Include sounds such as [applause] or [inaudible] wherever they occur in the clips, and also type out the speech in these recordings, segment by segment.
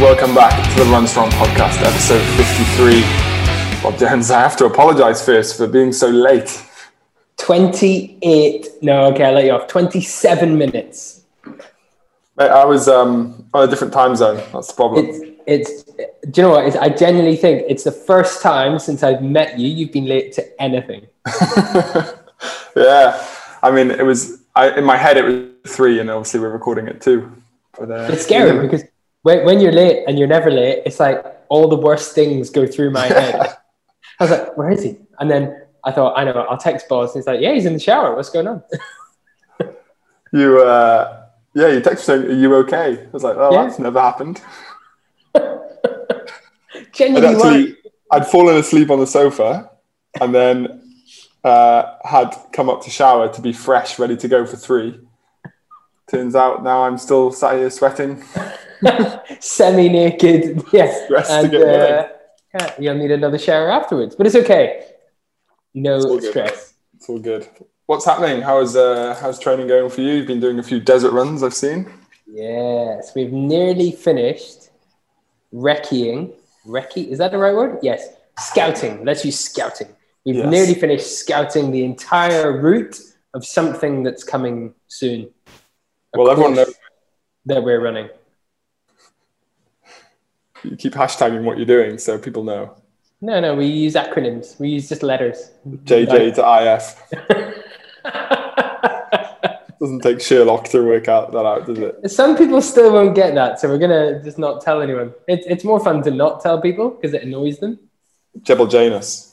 Welcome back to the Run Strong podcast, episode 53. Rob Jones, I have to apologize first for being so late. 28. No, okay, I'll let you off. 27 minutes. Mate, I was um, on a different time zone. That's the problem. It's, it's do you know what? It's, I genuinely think it's the first time since I've met you, you've been late to anything. [laughs] yeah. I mean, it was, I, in my head, it was three, and obviously we're recording it too. But, uh, it's scary because when, when you're late and you're never late, it's like all the worst things go through my head. [laughs] I was like, where is he? And then I thought, I know, I'll text Boz. He's like, yeah, he's in the shower. What's going on? [laughs] you, uh, yeah, you texted saying, are you okay? I was like, oh, yeah. that's never happened. [laughs] Genuinely, I'd, actually, I'd fallen asleep on the sofa and then uh, had come up to shower to be fresh, ready to go for three. Turns out now I'm still sat here sweating. [laughs] Semi-naked, yes. and, uh, yeah, you'll need another shower afterwards, but it's okay. No it's stress. It's all good. What's happening? How's uh, how's training going for you? You've been doing a few desert runs, I've seen. Yes, we've nearly finished recceing. Recce, is that the right word? Yes. Scouting. Let's use scouting. We've yes. nearly finished scouting the entire route of something that's coming soon. well, everyone knows that we're running. You keep hashtagging what you're doing so people know. No, no, we use acronyms. We use just letters. JJ to IF. [laughs] Doesn't take Sherlock to work out that out, does it? Some people still won't get that, so we're gonna just not tell anyone. It, it's more fun to not tell people because it annoys them. Jebel Jais.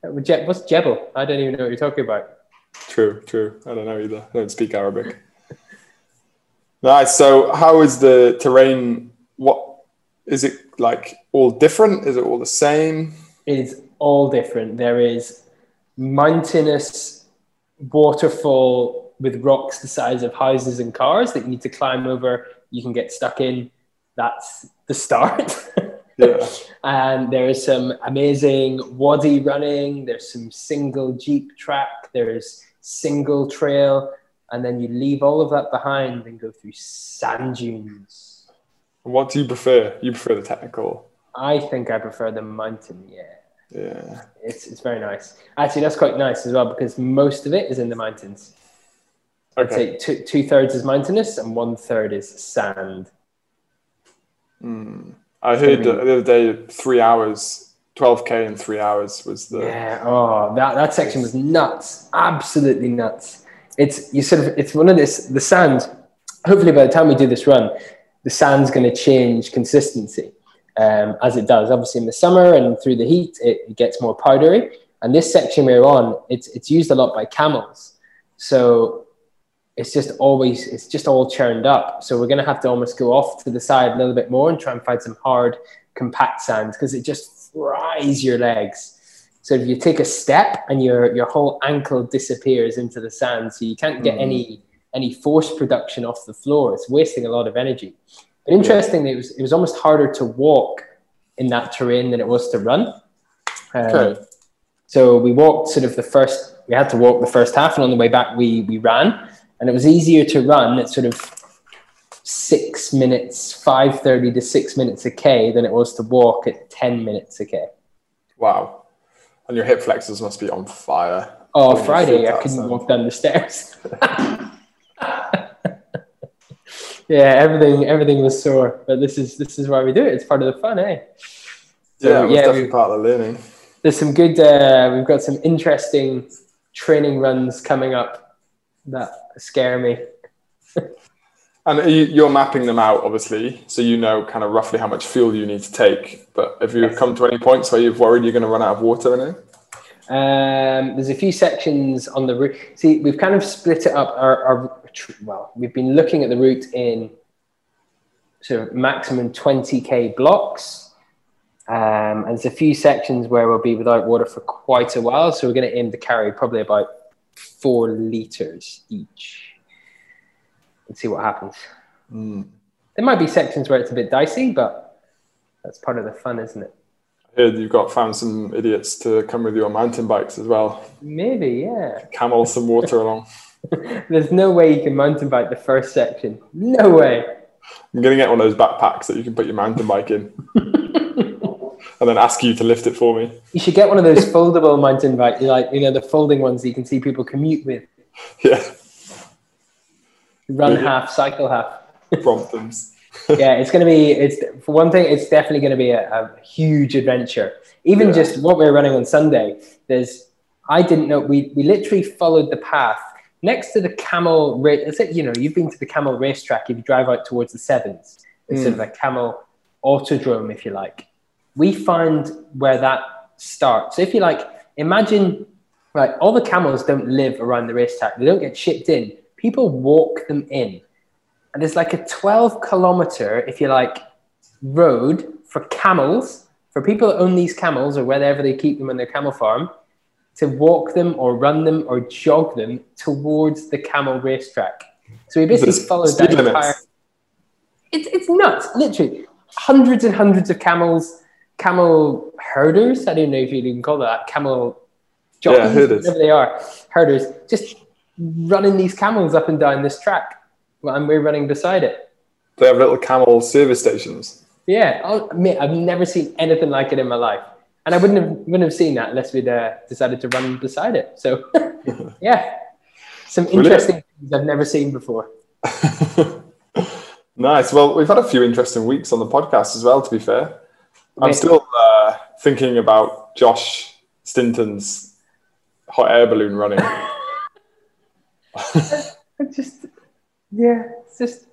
[laughs] What's Jebel? I don't even know what you're talking about. True, true. I don't know either. I don't speak Arabic. Nice. So, how is the terrain? What is it like? All different? Is it all the same? It is all different. There is mountainous waterfall with rocks the size of houses and cars that you need to climb over. You can get stuck in. That's the start. yeah. [laughs] And there is some amazing wadi running. There's some single jeep track. There's single trail, and then you leave all of that behind and go through sand dunes. What do you prefer? You prefer the technical? I think I prefer the mountain. Yeah. Yeah. It's, it's very nice. Actually, that's quite nice as well because most of it is in the mountains. Okay. I'd say two, two thirds is mountainous and one third is sand. Mm. I heard the other day three hours, 12K in three hours was the. Yeah. Oh, that, that section was nuts. Absolutely nuts. It's, you sort of, it's one of this, the sand, hopefully by the time we do this run, the sand's going to change consistency um, as it does. Obviously, in the summer and through the heat, it, it, gets more powdery. And this section we're on, it's, it's used a lot by camels. So it's just always, it's just all churned up. So we're going to have to almost go off to the side a little bit more and try and find some hard, compact sand because it just fries your legs. So if you take a step and your, your whole ankle disappears into the sand, so you can't get mm. any, any force production off the floor. It's wasting a lot of energy. But interestingly, it was it was almost harder to walk in that terrain than it was to run. Um, okay. So we walked sort of the first. We had to walk the first half, and on the way back we we ran, and it was easier to run at sort of six minutes, five thirty to six minutes a k than it was to walk at ten minutes a k. Wow, and your hip flexors must be on fire. Oh, Friday I couldn't walk down the stairs. [laughs] yeah, everything everything was sore, but this is this is why we do it. It's part of the fun, eh? So, yeah, yeah, definitely part of the learning. There's some good. Uh, we've got some interesting training runs coming up that scare me. [laughs] and you, are mapping them out, obviously, so you know kind of roughly how much fuel you need to take. But have you yes. come to any points where you've worried you're going to run out of water or anything? Um, there's a few sections on the route. See, we've kind of split it up. Our, our, well, we've been looking at the route in sort of maximum 20k blocks. Um, and there's a few sections where we'll be without water for quite a while. So we're going to aim to carry probably about four liters each and see what happens. Mm. There might be sections where it's a bit dicey, but that's part of the fun, isn't it? heard you've got found some idiots to come with you on mountain bikes as well. Maybe, yeah. Camel some water [laughs] along. There's no way you can mountain bike the first section. No way. I'm gonna get one of those backpacks that you can put your mountain bike in, [laughs] and then ask you to lift it for me. You should get one of those foldable mountain bike, like you know the folding ones that you can see people commute with. [laughs] Yeah, Run half, cycle half. [laughs] Bromptons. yeah, it's going to be. It's for one thing, it's definitely going to be a, a huge adventure. Even Yeah. just what we're running on Sunday. There's, I didn't know we we literally followed the path next to the camel. It's like, you know, you've been to the camel racetrack if you drive out towards the sevens. It's sort of hmm. a camel autodrome, if you like. We find where that starts. So if you like, imagine right, all the camels don't live around the racetrack. They don't get shipped in. People walk them in and there's like a 12 kilometer, if you like, road for camels, for people that own these camels or wherever they keep them on their camel farm, to walk them or run them or jog them towards the camel racetrack. So we basically There's followed that limits. entire. It's, it's nuts, literally. Hundreds and hundreds of camels, camel herders. I don't know if you can call that camel jockeys, herders. whatever they are, herders, just running these camels up and down this track, and we're running beside it. They have little camel service stations. Yeah, I'll admit, I've never seen anything like it in my life, and I wouldn't have wouldn't have seen that unless we'd uh, decided to run beside it. So, [laughs] yeah, some Brilliant. interesting things I've never seen before. [laughs] nice. Well, we've had a few interesting weeks on the podcast as well. To be fair, I'm still uh, thinking about Josh Stinton's hot air balloon running. [laughs] I [laughs] just, yeah, it's just,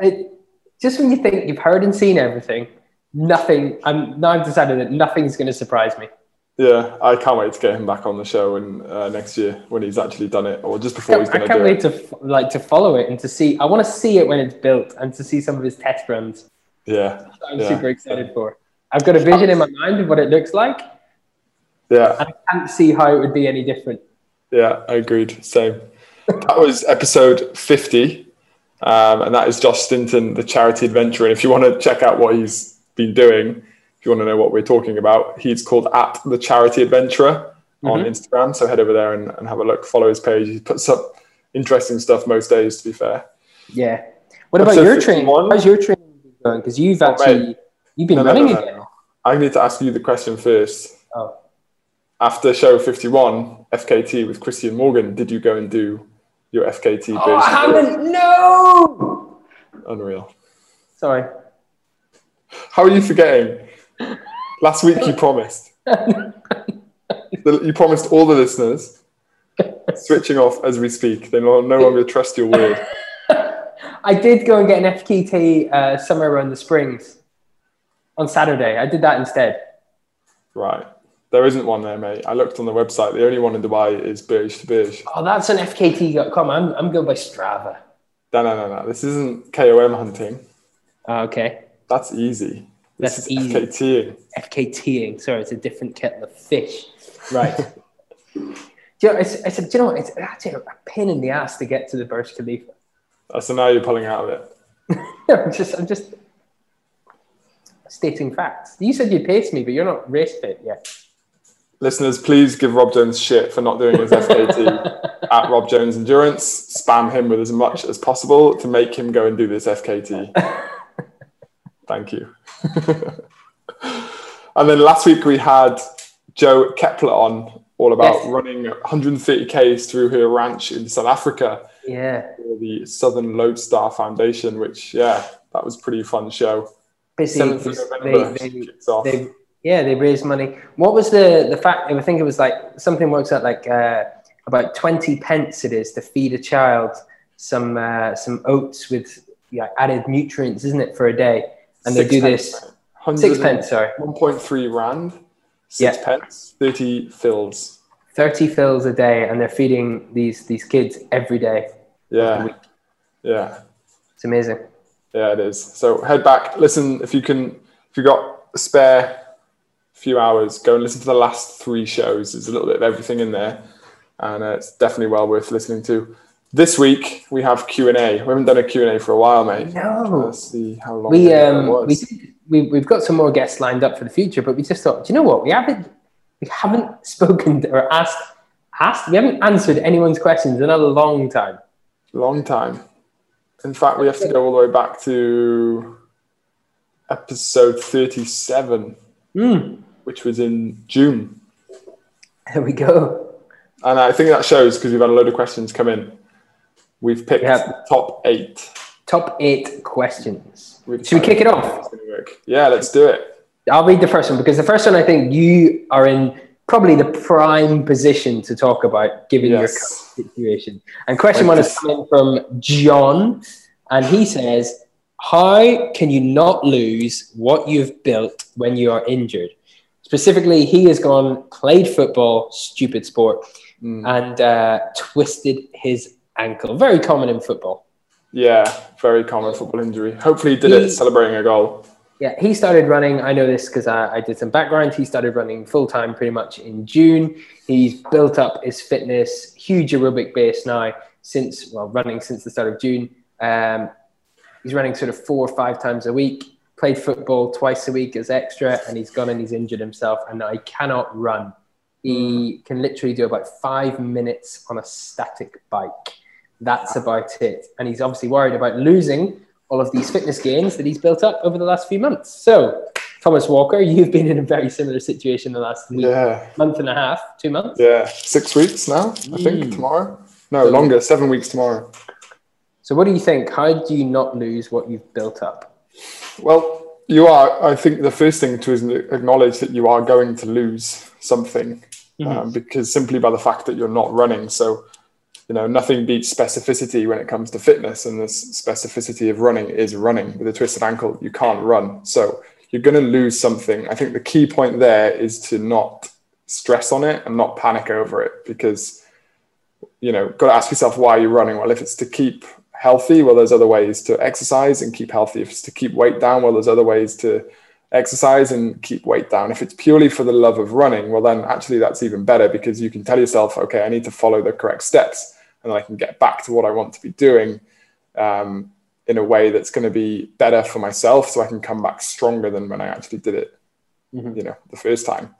it, just when you think you've heard and seen everything, nothing. I'm now I've decided that nothing's going to surprise me. yeah, I can't wait to get him back on the show and uh, next year when he's actually done it, or just I before he's can't, going I to can't do wait it. to like to follow it and to see. I want to see it when it's built and to see some of his test runs. Yeah, I'm Yeah. super excited for. I've got a vision in my mind of what it looks like. yeah, I can't see how it would be any different. yeah. I agreed. Same. That was episode 50, um, and that is Josh Stinton, the charity adventurer. And if you want to check out what he's been doing, if you want to know what we're talking about, he's called at the charity adventurer on Mhm. Instagram. So head over there and, and have a look. Follow his page. He puts up interesting stuff most days. To be fair. Yeah. What about Episode your training? 51? How's your training been going? Because you've Oh, actually mate. you've been no, running no, no, again. I need to ask you the question first. Oh. After show 51, FKT with Christian Morgan, did you go and do your FKT? Oh, I haven't. No. Unreal. Sorry. How are you forgetting? Last week you promised. You promised all the listeners. Switching off as we speak. They no, no longer trust your word. [laughs] I did go and get an FKT uh, somewhere around the Springs on Saturday. I did that instead. Right. There isn't one there, mate. I looked on the website. The only one in Dubai is Burj to Burj. Oh, that's an FKT.com. I'm I'm going by Strava. No, no, no, no. This isn't KOM hunting. Oh, okay. That's easy. This That's easy. FKTing. FKTing. Sorry, it's a different kettle of fish. Right. [laughs] do you know, it's, I said, do you know what? It's actually a pain in the ass to get to the Burj Khalifa. Uh, So now you're pulling out of it. [laughs] I'm just, I'm just stating facts. You said you'd pace me, but you're not race fit yet. Listeners, please give Rob Jones shit for not doing his [laughs] FKT at Rob Jones Endurance. Spam him with as much as possible to make him go and do this FKT. [laughs] Thank you. [laughs] and then last week we had Joe Kepler on, all about Yes. running 130Ks through her ranch in South Africa Yeah. for the Southern Lodestar Foundation, which, yeah, that was a pretty fun show. Basically, 7th of they, November they, kicks off. they, yeah, they raised money. What was the the fact? I think it was like something works out like uh, about twenty pence. It is to feed a child some uh, some oats with yeah, added nutrients, isn't it, for a day? And they do this six pence. Sorry, 1.3 rand, six Yeah. pence, 30 fils. thirty fils a day, and they're feeding these these kids every day. Yeah. Yeah. It's amazing. Yeah, it is. So head back, listen, if you can, if you've got a spare few hours, go and listen to the last three shows. There's a little bit of everything in there. And uh, it's definitely well worth listening to. This week we have Q&A. We haven't done a Q&A for a while, mate. No, Let's see how long we um we, we we've got some more guests lined up for the future, but we just thought, do you know what? We haven't we haven't [laughs] spoken or asked asked we haven't answered anyone's questions in a long time. Long time. In fact, we have to go all the way back to episode 37, Mm, which was in June. there we go. And I think that shows because we've had a load of questions come in. We've picked Yeah. top eight. Top eight questions. We've Should we kick it off? it's gonna work. Yeah, let's do it. I'll read the first one because the first one I think you are in probably the prime position to talk about given your Yes. current situation. And question one is coming from John, and he says, How can you not lose what you've built when you are injured? Specifically, he has gone, played football, stupid sport, Mm. and uh, twisted his ankle. Very common in football. Yeah, very common football injury. Hopefully, he did He- it celebrating a goal. Yeah, he started running. I know this because I, I did some background. He started running full time pretty much in June. He's built up his fitness, huge aerobic base now since, well, running since the start of June. Um, he's running sort of four or five times a week, played football twice a week as extra, and he's gone and he's injured himself. And now he cannot run. He can literally do about five minutes on a static bike. That's about it. And he's obviously worried about losing all of these fitness gains that he's built up over the last few months. So, Thomas Walker, [laughs] you've been in a very similar situation the last week, Yeah, month and a half, two months. yeah. Six weeks now, I think, Mm. tomorrow. No, longer, seven weeks tomorrow. So, what do you think? How do you not lose what you've built up? Well, you are. I think the first thing to is acknowledge that you are going to lose something um, because simply by the fact that you're not running. So, you know, nothing beats specificity when it comes to fitness, and the specificity of running is running. With a twisted ankle, you can't run, so you're going to lose something. I think the key point there is to not stress on it and not panic over it because you know, got to ask yourself why you're running. Well, if it's to keep healthy, well, there's other ways to exercise and keep healthy. If it's to keep weight down, well, there's other ways to exercise and keep weight down. If it's purely for the love of running, well, then actually that's even better because you can tell yourself, okay, I need to follow the correct steps and then I can get back to what I want to be doing um, in a way that's going to be better for myself so I can come back stronger than when I actually did it, Mhm. you know, the first time.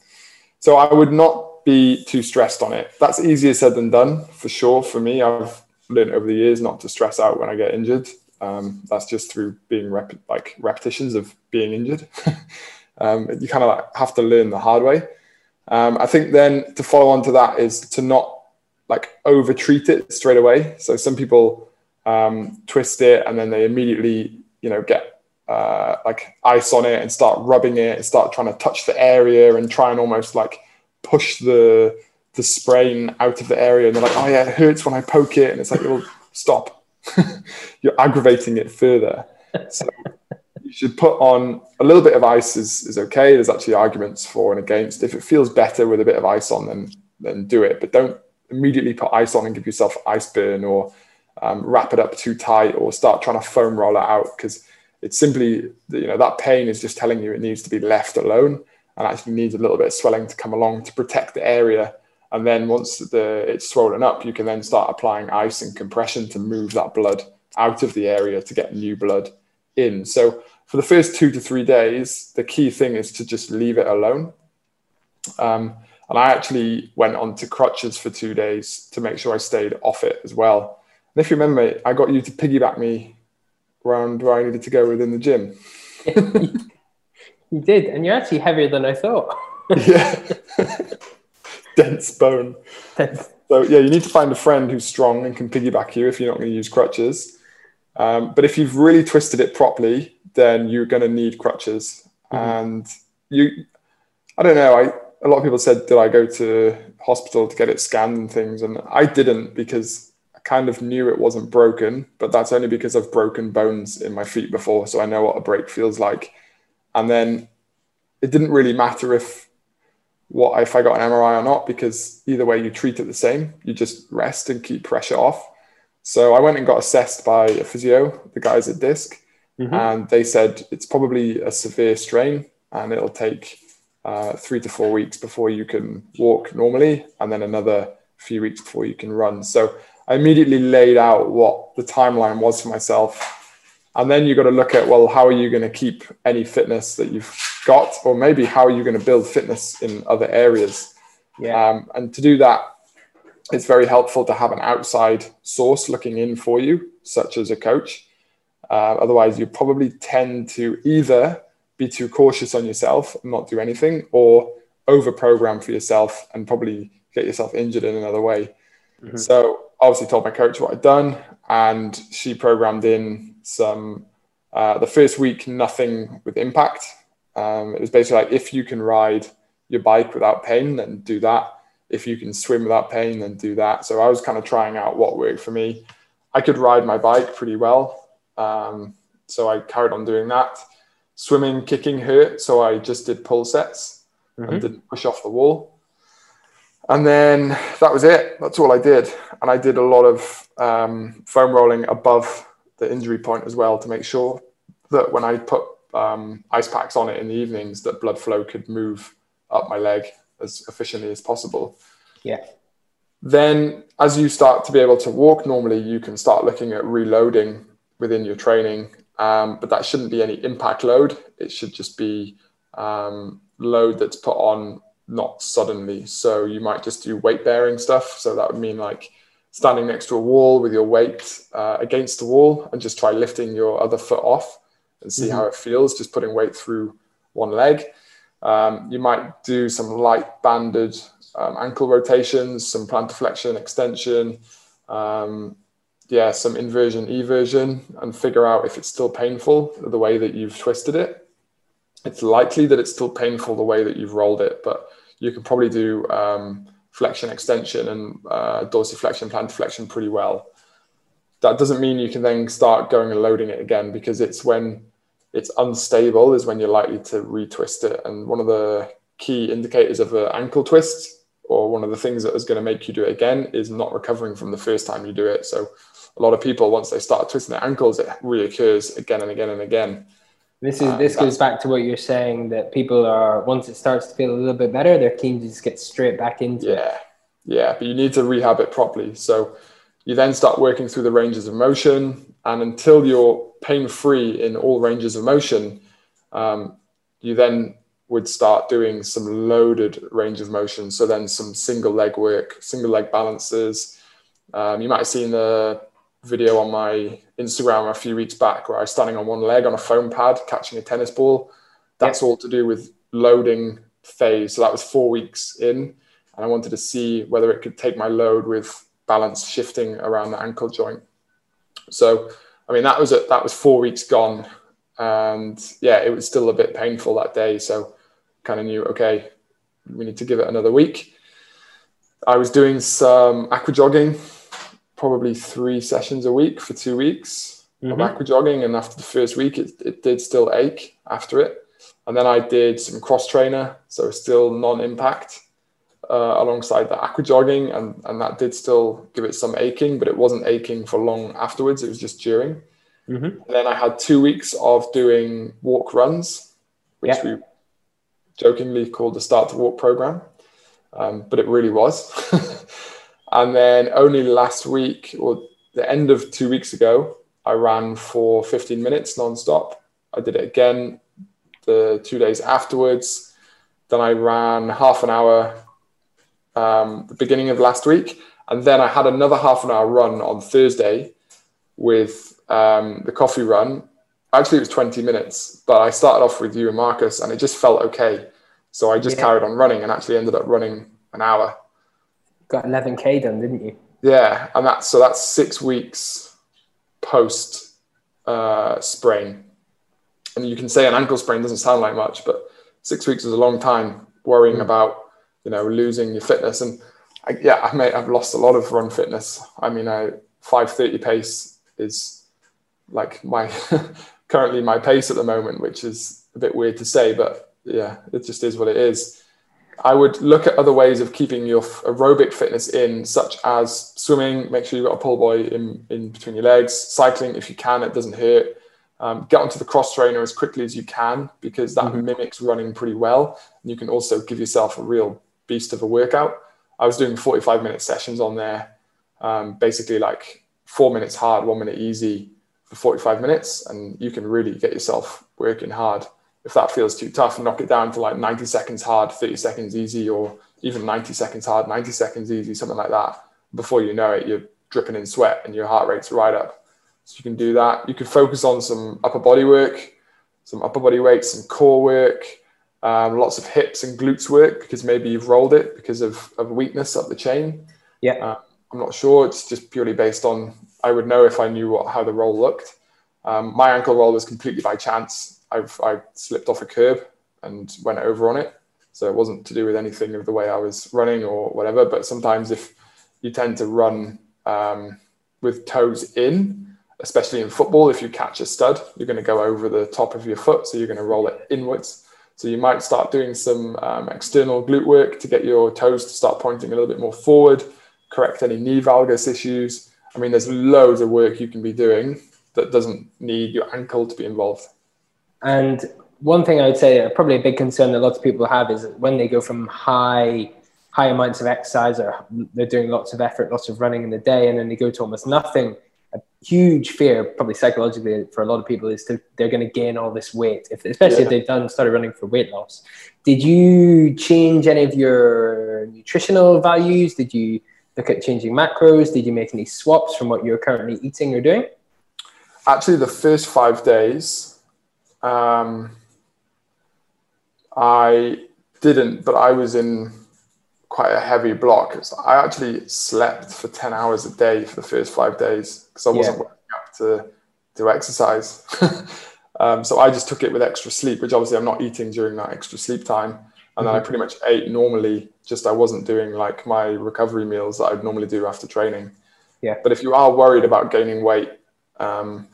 So I would not be too stressed on it. That's easier said than done for sure. For me, I've learned over the years not to stress out when I get injured. Um, that's just through being rep- like repetitions of being injured. [laughs] um, you kind of like have to learn the hard way. Um, I think then to follow on to that is to not like over treat it straight away. So some people um, twist it and then they immediately, you know, get uh, like ice on it and start rubbing it and start trying to touch the area and try and almost like push the the sprain out of the area and they're like, oh yeah, it hurts when I poke it, and it's like, well, stop, [laughs] you're aggravating it further. So you should put on a little bit of ice is, is okay. There's actually arguments for and against. If it feels better with a bit of ice on, then then do it, but don't immediately put ice on and give yourself ice burn or um, wrap it up too tight or start trying to foam roll it out because it's simply you know that pain is just telling you it needs to be left alone and actually needs a little bit of swelling to come along to protect the area. And then once the it's swollen up, you can then start applying ice and compression to move that blood out of the area to get new blood in. So for the first two to three days, the key thing is to just leave it alone. Um, and I actually went on to crutches for two days to make sure I stayed off it as well. And if you remember, I got you to piggyback me around where I needed to go within the gym. [laughs] You did, and you're actually heavier than I thought. [laughs] yeah. [laughs] [laughs] Dense bone. So yeah, you need to find a friend who's strong and can piggyback you if you're not going to use crutches. Um, but if you've really twisted it properly, then you're going to need crutches. And you, I don't know. I a lot of people said, did I go to hospital to get it scanned and things? And I didn't because I kind of knew it wasn't broken. But that's only because I've broken bones in my feet before, so I know what a break feels like. And then it didn't really matter if what if I got an MRI or not, because either way you treat it the same. You just rest and keep pressure off. So I went and got assessed by a physio, the guys at Disc, Mhm. and they said it's probably a severe strain and it'll take uh, three to four weeks before you can walk normally, and then another few weeks before you can run. So I immediately laid out what the timeline was for myself. And then you've got to look at, well, how are you going to keep any fitness that you've got, or maybe how are you going to build fitness in other areas? Yeah. Um, and to do that, it's very helpful to have an outside source looking in for you, such as a coach. Uh, otherwise, you probably tend to either be too cautious on yourself and not do anything, or over program for yourself and probably get yourself injured in another way. Mm-hmm. So, obviously, told my coach what I'd done, and she programmed in some. Uh, the first week, nothing with impact. Um, it was basically like if you can ride your bike without pain, then do that. If you can swim without pain, then do that. So I was kind of trying out what worked for me. I could ride my bike pretty well. Um, so I carried on doing that. Swimming, kicking hurt. So I just did pull sets mm-hmm. and didn't push off the wall. And then that was it. That's all I did. And I did a lot of um, foam rolling above the injury point as well to make sure that when I put um, ice packs on it in the evenings, that blood flow could move up my leg as efficiently as possible. Yeah. Then, as you start to be able to walk normally, you can start looking at reloading within your training. Um, but that shouldn't be any impact load. It should just be um, load that's put on not suddenly. So you might just do weight bearing stuff. So that would mean like standing next to a wall with your weight uh, against the wall and just try lifting your other foot off and see mm-hmm. how it feels, just putting weight through one leg. Um, you might do some light banded um, ankle rotations, some plantar flexion extension, um, yeah, some inversion, eversion, and figure out if it's still painful the way that you've twisted it. It's likely that it's still painful the way that you've rolled it, but you can probably do um, flexion extension and uh, dorsiflexion, plantar flexion pretty well. That doesn't mean you can then start going and loading it again because it's when it's unstable is when you're likely to retwist it. And one of the key indicators of an ankle twist, or one of the things that is going to make you do it again, is not recovering from the first time you do it. So a lot of people, once they start twisting their ankles, it reoccurs again and again and again. This is this goes back to what you're saying that people are once it starts to feel a little bit better, they're keen to just get straight back into it. yeah. it. Yeah, but you need to rehab it properly. So you then start working through the ranges of motion, and until you're pain free in all ranges of motion, um, you then would start doing some loaded range of motion. So then some single leg work, single leg balances. Um, you might have seen the video on my Instagram a few weeks back where I was standing on one leg on a foam pad catching a tennis ball. That's all to do with loading phase. So that was four weeks in, and I wanted to see whether it could take my load with balance shifting around the ankle joint. So, I mean, that was a, that was four weeks gone, and yeah, it was still a bit painful that day. So, kind of knew, okay, we need to give it another week. I was doing some aqua jogging, probably three sessions a week for two weeks mm-hmm. of aqua jogging, and after the first week, it, it did still ache after it. And then I did some cross trainer, so still non-impact uh, alongside the aqua jogging, and, and that did still give it some aching, but it wasn't aching for long afterwards. It was just during. Mm-hmm. then I had two weeks of doing walk runs, which yeah. we jokingly called the Start to Walk program, um, but it really was. [laughs] and then only last week, or the end of two weeks ago, I ran for 15 minutes nonstop. I did it again the two days afterwards. Then I ran half an hour um, the beginning of last week. And then I had another half an hour run on Thursday with um, the coffee run. Actually, it was 20 minutes, but I started off with you and Marcus, and it just felt okay. So I just yeah. carried on running and actually ended up running an hour. Got 11K done, didn't you? Yeah. And that's so that's six weeks post uh, sprain. And you can say an ankle sprain doesn't sound like much, but six weeks is a long time worrying mm. about you know, losing your fitness. And I, yeah, I may I've lost a lot of run fitness. I mean, I 530 pace is like my [laughs] currently my pace at the moment, which is a bit weird to say, but yeah, it just is what it is. I would look at other ways of keeping your aerobic fitness in, such as swimming. Make sure you've got a pull buoy in, in between your legs. Cycling, if you can, it doesn't hurt. Um, get onto the cross trainer as quickly as you can because that mm-hmm. mimics running pretty well. And you can also give yourself a real beast of a workout. I was doing 45 minute sessions on there, um, basically like four minutes hard, one minute easy for 45 minutes. And you can really get yourself working hard. If that feels too tough, knock it down to like 90 seconds hard, 30 seconds easy, or even 90 seconds hard, 90 seconds easy, something like that. Before you know it, you're dripping in sweat and your heart rate's right up. So you can do that. You could focus on some upper body work, some upper body weights, some core work, um, lots of hips and glutes work because maybe you've rolled it because of, of weakness up the chain. Yeah. Uh, I'm not sure. It's just purely based on, I would know if I knew what, how the roll looked. Um, my ankle roll was completely by chance. I've, I slipped off a curb and went over on it. So it wasn't to do with anything of the way I was running or whatever. But sometimes if you tend to run um, with toes in, especially in football, if you catch a stud, you're going to go over the top of your foot. So you're going to roll it inwards. So you might start doing some um, external glute work to get your toes to start pointing a little bit more forward, correct any knee valgus issues. I mean, there's loads of work you can be doing that doesn't need your ankle to be involved. And one thing I would say, uh, probably a big concern that lots of people have is when they go from high high amounts of exercise or they're doing lots of effort, lots of running in the day, and then they go to almost nothing. A huge fear, probably psychologically for a lot of people, is that they're going to gain all this weight, if, especially yeah. if they've done started running for weight loss. Did you change any of your nutritional values? Did you look at changing macros? Did you make any swaps from what you're currently eating or doing? Actually, the first five days, um, I didn't, but I was in quite a heavy block. So I actually slept for 10 hours a day for the first five days because I wasn't yeah. waking up to do exercise. [laughs] um, so I just took it with extra sleep, which obviously I'm not eating during that extra sleep time. And mm-hmm. then I mm-hmm. pretty much ate normally, just I wasn't doing like my recovery meals that I'd normally do after training. Yeah. But if you are worried about gaining weight, um,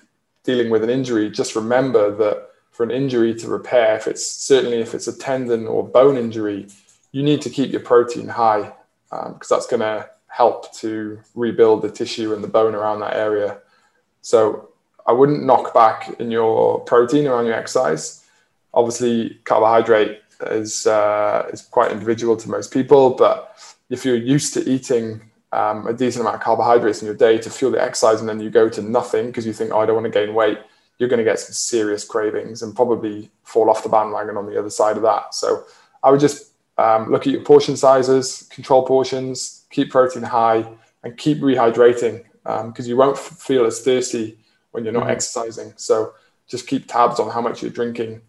dealing with an injury, just remember that for an injury to repair, if it's certainly if it's a tendon or bone injury, you need to keep your protein high because um, that's going to help to rebuild the tissue and the bone around that area. So I wouldn't knock back in your protein around your exercise. Obviously, carbohydrate is uh, is quite individual to most people, but if you're used to eating um, a decent amount of carbohydrates in your day to fuel the exercise, and then you go to nothing because you think, oh, I don't want to gain weight, you're going to get some serious cravings and probably fall off the bandwagon on the other side of that. So I would just um, look at your portion sizes, control portions, keep protein high, and keep rehydrating because um, you won't f- feel as thirsty when you're not mm-hmm. exercising. So just keep tabs on how much you're drinking,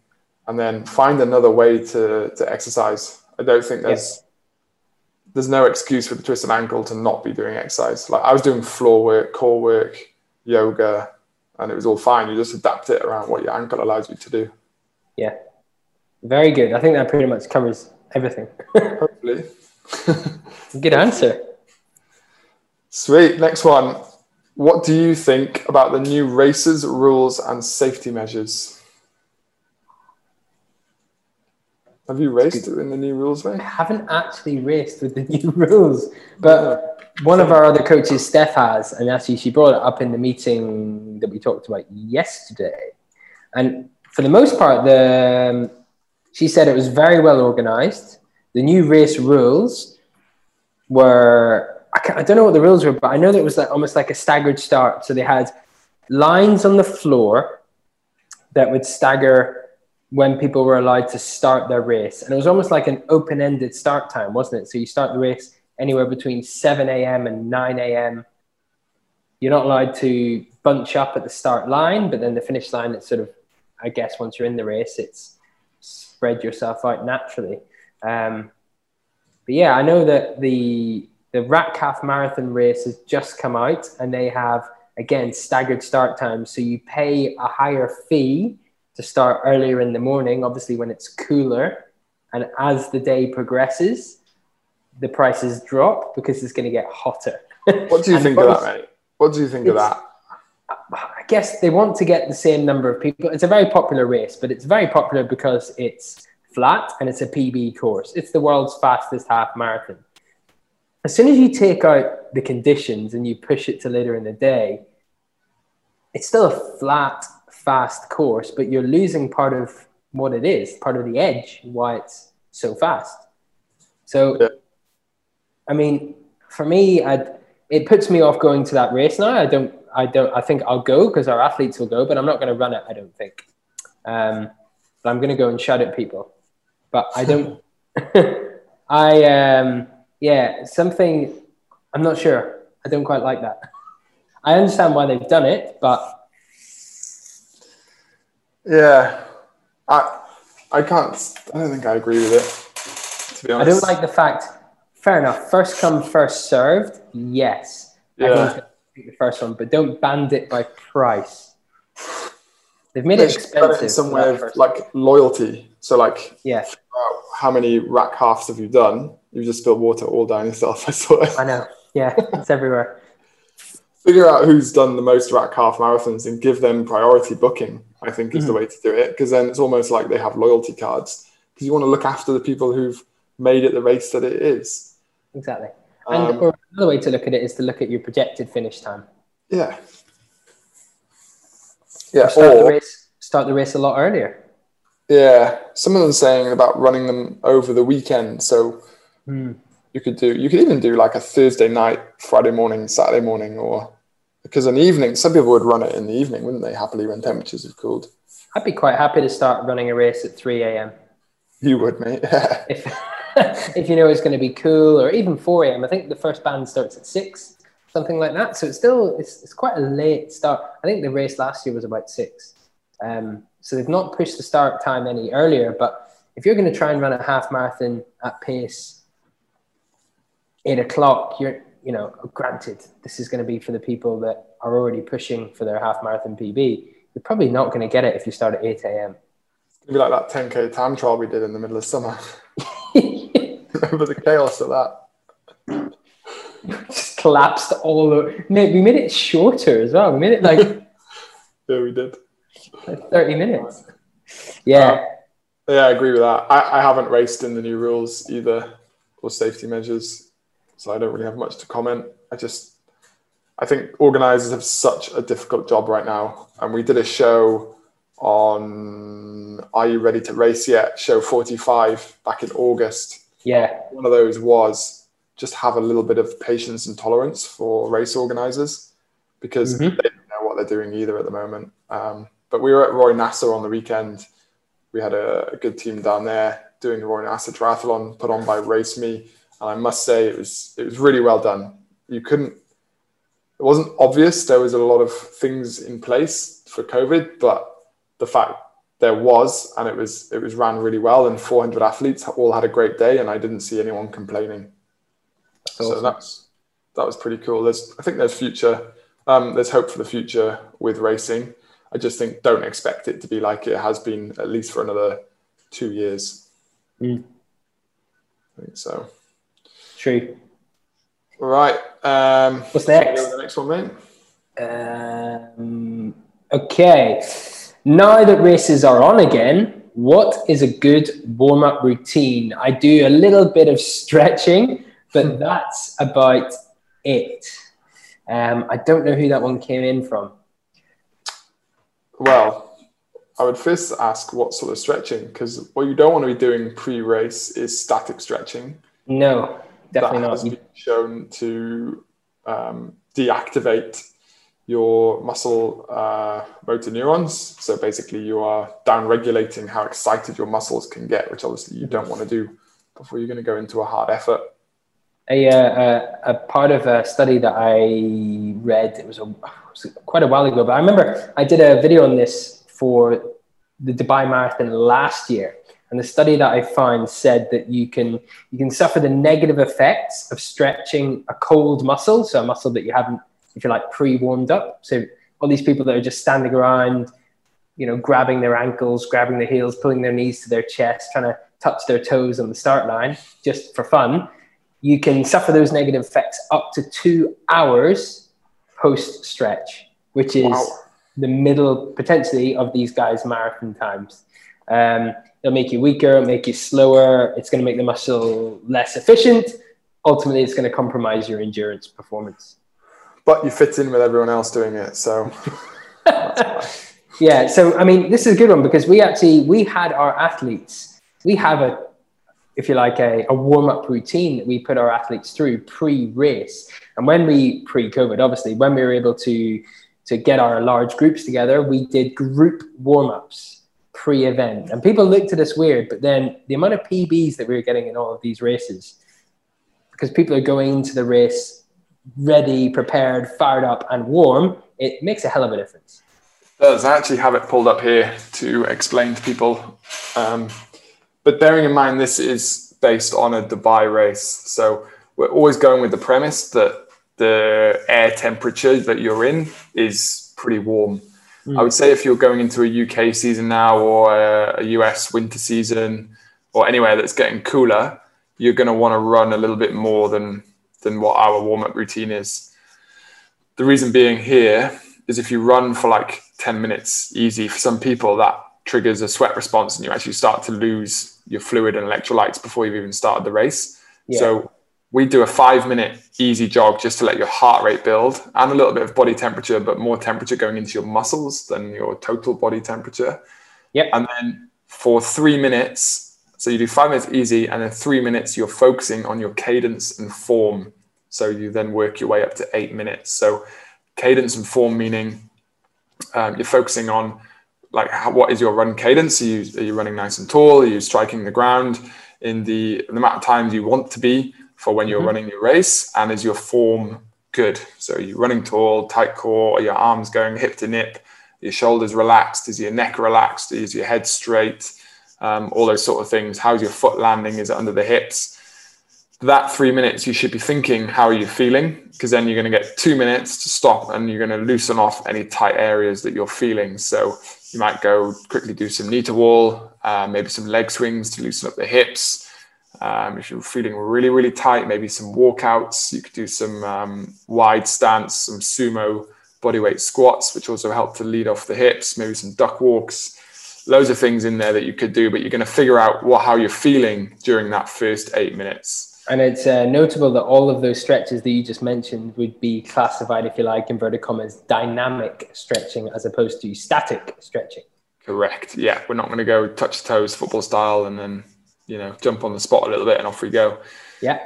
and then find another way to to exercise. I don't think there's yes. there's no excuse for the twisted ankle to not be doing exercise. Like I was doing floor work, core work, yoga, and it was all fine. You just adapt it around what your ankle allows you to do. Yeah, very good. I think that pretty much covers everything. Hopefully. [laughs] Good answer. Sweet. Next one. What do you think about the new races, rules, and safety measures? Have you raced in the new rules, mate? I haven't actually raced with the new [laughs] rules, but one of our other coaches, Steph, has, and actually she brought it up in the meeting that we talked about yesterday. And for the most part, the um, she said it was very well organized. The new race rules were, I, I, don't know what the rules were, but I know that it was like almost like a staggered start. So they had lines on the floor that would stagger when people were allowed to start their race. And it was almost like an open ended start time, wasn't it? So you start the race anywhere between 7 a.m. and 9 a.m. You're not allowed to bunch up at the start line, but then the finish line, it's sort of, I guess, once you're in the race, it's spread yourself out naturally. Um, but yeah, I know that the the RAK Half Marathon race has just come out, and they have again staggered start times. So you pay a higher fee to start earlier in the morning, obviously when it's cooler, and as the day progresses, the prices drop because it's going to get hotter. What do you [laughs] think of that, mate? What do you think of that? I guess they want to get the same number of people. It's a very popular race, but it's very popular because it's flat and it's a PB course. It's the world's fastest half marathon. As soon as you take out the conditions and you push it to later in the day, it's still a flat, fast course, but you're losing part of what it is, part of the edge, why it's so fast. So, yeah. I mean, for me, I'd, it puts me off going to that race now. I don't I don't. I think I'll go because our athletes will go, but I'm not going to run it. I don't think. Um, but I'm going to go and shout at people. But I don't. [laughs] I um yeah something. I'm not sure. I don't quite like that. [laughs] I understand why they've done it, but Yeah, I I can't. I don't think I agree with it. To be honest, I don't like the fact. Fair enough. First come, first served. Yes, everyone's Yeah, gonna the first one, but don't band it by price. They've made they it expensive. it some way of like loyalty. So like, yeah, how many RAK halves have you done? You just spilled water all down yourself. [laughs] I saw it. I know. Yeah, it's everywhere. Figure out who's done the most RAK half marathons and give them priority booking. I think is the mm-hmm. way to do it because then it's almost like they have loyalty cards because you want to look after the people who've made it the race that it is. Exactly. And Um, or another way to look at it is to look at your projected finish time. yeah, yeah, Start the or race. Start the race a lot earlier. yeah. Some of them saying about running them over the weekend, so Hmm. you could do you could even do like a Thursday night, Friday morning, Saturday morning, or because an evening. Some people would run it in the evening, wouldn't they? Happily, when temperatures have cooled. I'd be quite happy to start running a race at 3 a.m. You would, mate. Yeah. [laughs] if [laughs] if you know it's going to be cool, or even 4 a.m. I think the first band starts at six, something like that. So it's still it's, it's quite a late start. I think the race last year was about six, um, so they've not pushed the start time any earlier. But if you're going to try and run a half marathon at pace, eight o'clock, you're you know granted this is going to be for the people that are already pushing for their half marathon PB. You're probably not going to get it if you start at 8 a.m. It'd be like that 10k time trial we did in the middle of summer. [laughs] Remember the chaos of that? just collapsed all over. Mate, we made it shorter as well. We made it like, [laughs] Yeah, we did. like 30 minutes. Yeah. Uh, yeah, I agree with that. I, I haven't raced in the new rules either or safety measures, so I don't really have much to comment. I just, I think organizers have such a difficult job right now. And we did a show on Are You Ready to Race Yet? Show 45 back in August. Yeah. One of those was just have a little bit of patience and tolerance for race organizers because Mhm. they don't know what they're doing either at the moment. Um, but we were at Roy Nassau on the weekend. We had a, a good team down there doing the Roy Nassau triathlon put on by Race Me, and I must say it was it was really well done. You couldn't. It wasn't obvious there was a lot of things in place for COVID, but the fact there was and it was it was ran really well and 400 athletes all had a great day and I didn't see anyone complaining. So awesome. that's that was pretty cool. There's I think there's future um, there's hope for the future with racing. I just think don't expect it to be like it has been at least for another two years. Mm. I think so. True. All right. Um, What's next? The next one, mate. Um, okay. Now that races are on again, what is a good warm up routine? I do a little bit of stretching, but that's about it. Um, I don't know who that one came in from. Well, I would first ask what sort of stretching, because what you don't want to be doing pre-race is static stretching. No, definitely that not. has been shown to um, deactivate your muscle uh, motor neurons. So basically, you are down regulating how excited your muscles can get, which obviously you don't want to do before you're going to go into a hard effort. a, uh, a, part of a study that I read, it was, a, it was quite a while ago, but I remember I did a video on this for the Dubai Marathon last year. And the study that I found said that you can, you can suffer the negative effects of stretching a cold muscle, so a muscle that you haven't, if you like, pre-warmed up. So all these people that are just standing around, you know, grabbing their ankles, grabbing their heels, pulling their knees to their chest, trying to touch their toes on the start line just for fun you can suffer those negative effects up to two hours post stretch, which is Wow. the middle potentially of these guys' marathon times. Um, it'll make you weaker, it'll make you slower, it's going to make the muscle less efficient. Ultimately, it's going to compromise your endurance performance. But you fit in with everyone else doing it, so. [laughs] Yeah, so I mean, this is a good one because we actually we had our athletes. We have a, if you like, a, a warm up routine that we put our athletes through pre race, and when we pre COVID, obviously, when we were able to to get our large groups together, we did group warm ups pre event, and people looked at us weird. But then the amount of PBs that we were getting in all of these races, because people are going into the race ready, prepared, fired up, and warm, it makes a hell of a difference. It does. I actually have it pulled up here to explain to people. Um, but bearing in mind, this is based on a Dubai race. So we're always going with the premise that the air temperature that you're in is pretty warm. Mm. I would say if you're going into a UK season now or a, a US winter season or anywhere that's getting cooler, you're going to want to run a little bit more than than what our warm up routine is. The reason being here is if you run for like 10 minutes easy, for some people that triggers a sweat response and you actually start to lose your fluid and electrolytes before you've even started the race. Yeah. So we do a five minute easy jog just to let your heart rate build and a little bit of body temperature, but more temperature going into your muscles than your total body temperature. Yep. And then for three minutes, so you do five minutes easy, and then three minutes you're focusing on your cadence and form. So you then work your way up to eight minutes. So cadence and form meaning um, you're focusing on like how, what is your run cadence? Are you, are you running nice and tall? Are you striking the ground in the, the amount of times you want to be for when you're mm-hmm. running your race? And is your form good? So are you're running tall, tight core, are your arms going hip to nip? Your shoulders relaxed? Is your neck relaxed? Is your head straight? Um, all those sort of things. How's your foot landing? Is it under the hips? That three minutes, you should be thinking, how are you feeling? Because then you're going to get two minutes to stop and you're going to loosen off any tight areas that you're feeling. So you might go quickly do some knee to wall, uh, maybe some leg swings to loosen up the hips. Um, if you're feeling really, really tight, maybe some walkouts. You could do some um, wide stance, some sumo bodyweight squats, which also help to lead off the hips, maybe some duck walks loads of things in there that you could do, but you're going to figure out what how you're feeling during that first eight minutes. And it's uh, notable that all of those stretches that you just mentioned would be classified, if you like, inverted commas, dynamic stretching as opposed to static stretching. Correct. Yeah, we're not going to go touch toes football style and then you know jump on the spot a little bit and off we go. Yeah.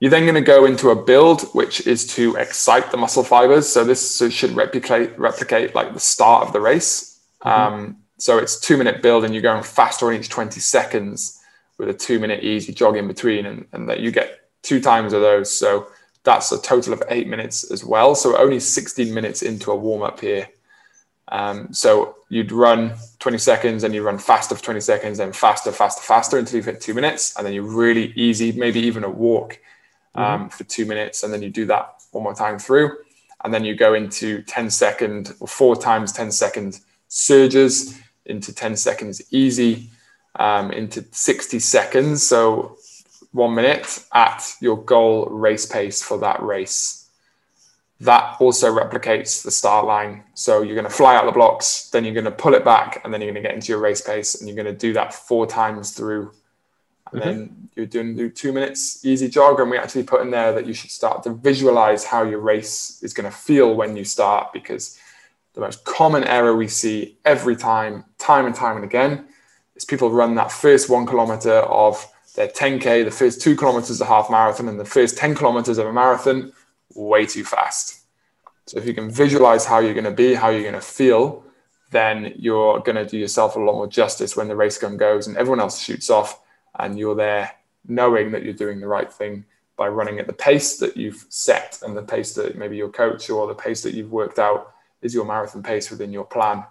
You're then going to go into a build, which is to excite the muscle fibers. So this should replicate replicate like the start of the race. Mm-hmm. Um, so it's two minute build and you're going faster on each 20 seconds with a two minute easy jog in between and, and that you get two times of those. So that's a total of eight minutes as well. So only 16 minutes into a warm up here. Um, so you'd run 20 seconds and you run faster for 20 seconds, then faster, faster, faster until you've hit two minutes. And then you really easy, maybe even a walk um, mm-hmm. for two minutes. And then you do that one more time through. And then you go into 10 second or four times 10 second surges into 10 seconds easy, um, into 60 seconds. So one minute at your goal race pace for that race. That also replicates the start line. So you're going to fly out the blocks, then you're going to pull it back, and then you're going to get into your race pace, and you're going to do that four times through. And mm-hmm. then you're doing do two minutes easy jog, and we actually put in there that you should start to visualize how your race is going to feel when you start because the most common error we see every time, time and time and again, is people run that first one kilometer of their 10K, the first two kilometers of a half marathon, and the first 10 kilometers of a marathon way too fast. So if you can visualize how you're going to be, how you're going to feel, then you're going to do yourself a lot more justice when the race gun goes and everyone else shoots off and you're there knowing that you're doing the right thing by running at the pace that you've set and the pace that maybe your coach or the pace that you've worked out is your marathon pace within your plan.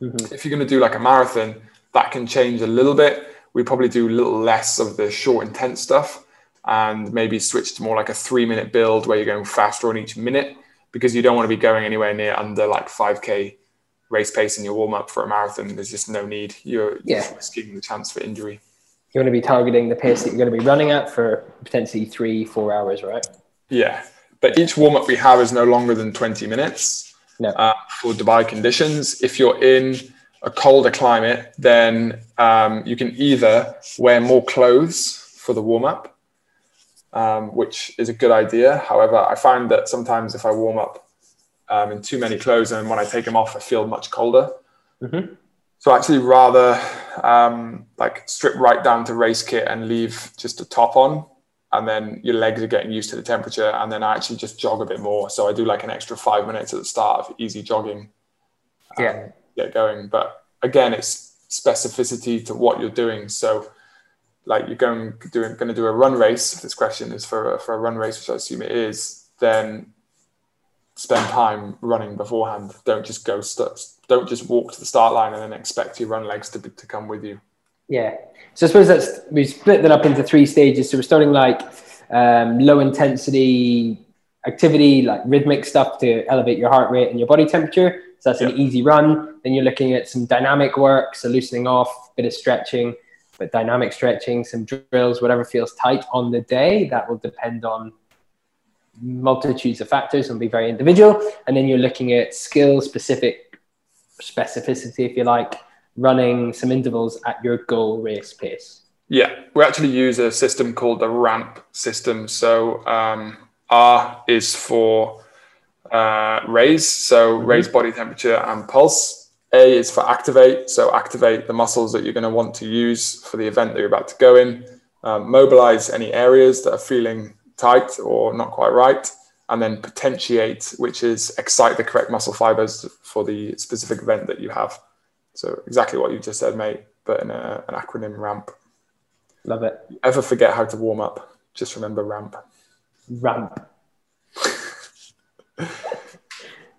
Mm-hmm. If you're going to do like a marathon, that can change a little bit. We probably do a little less of the short, intense stuff and maybe switch to more like a three minute build where you're going faster on each minute because you don't want to be going anywhere near under like 5K race pace in your warm up for a marathon. There's just no need. You're, yeah. you're risking the chance for injury. You want to be targeting the pace that you're going to be running at for potentially three, four hours, right? Yeah. But each warm up we have is no longer than 20 minutes no. uh, for Dubai conditions. If you're in a colder climate, then um, you can either wear more clothes for the warm up, um, which is a good idea. However, I find that sometimes if I warm up um, in too many clothes and when I take them off, I feel much colder. Mm-hmm. So actually, rather um, like strip right down to race kit and leave just a top on and then your legs are getting used to the temperature and then I actually just jog a bit more. So I do like an extra five minutes at the start of easy jogging. Um, yeah. Get going. But again, it's specificity to what you're doing. So like you're going doing going to do a run race. If this question is for a, for a run race, which I assume it is, then spend time running beforehand. Don't just go st- don't just walk to the start line and then expect your run legs to, be, to come with you. Yeah. So I suppose that's we split that up into three stages. So we're starting like um, low intensity activity, like rhythmic stuff to elevate your heart rate and your body temperature. So that's yep. an easy run. Then you're looking at some dynamic work, so loosening off, a bit of stretching, but dynamic stretching, some drills, whatever feels tight on the day. That will depend on multitudes of factors and be very individual. And then you're looking at skill specific specificity, if you like, running some intervals at your goal race pace. Yeah, we actually use a system called the RAMP system. So um, R is for uh, raise, so mm-hmm. raise body temperature and pulse. A is for activate, so activate the muscles that you're going to want to use for the event that you're about to go in. Um, mobilize any areas that are feeling tight or not quite right, and then potentiate, which is excite the correct muscle fibers for the specific event that you have. So exactly what you just said, mate, but in a, an acronym RAMP. Love it. Ever forget how to warm up? Just remember RAMP. RAMP. [laughs]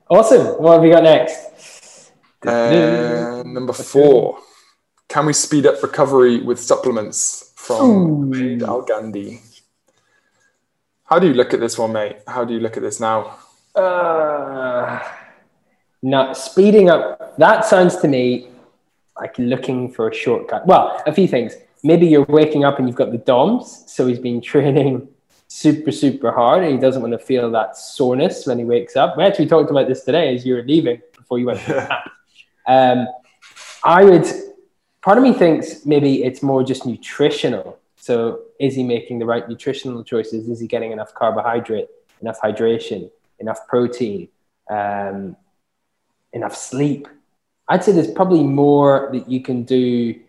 awesome. What have we got next? Uh, number four. Can we speed up recovery with supplements from Al Gandhi? How do you look at this one, mate? How do you look at this now? Uh, not speeding up. That sounds to me like looking for a shortcut. Well, a few things. Maybe you're waking up and you've got the DOMS, so he's been [laughs] training super, super hard and he doesn't want to feel that soreness when he wakes up. We actually talked about this today as you were leaving before you went to the [laughs] um, I would, part of me thinks maybe it's more just nutritional. So is he making the right nutritional choices? Is he getting enough carbohydrate, enough hydration, enough protein, um, enough sleep? I'd say there's probably more that you can do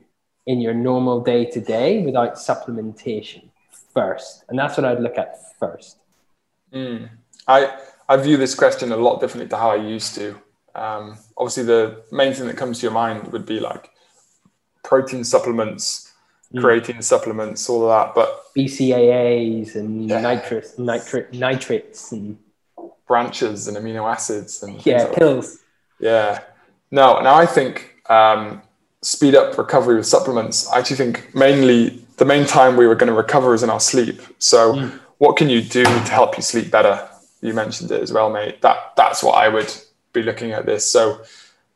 in your normal day to day without supplementation first. And that's what I'd look at first. Mm. I, I view this question a lot differently to how I used to. Um, obviously, the main thing that comes to your mind would be like protein supplements mm. creatine supplements, all of that. But BCAAs and yeah. nitrous, nitrates and branches and amino acids and yeah, like pills. That. Yeah. No, now I think um, speed up recovery with supplements. I actually think mainly the main time we were going to recover is in our sleep. So, mm. what can you do to help you sleep better? You mentioned it as well, mate. That that's what I would be looking at this. So,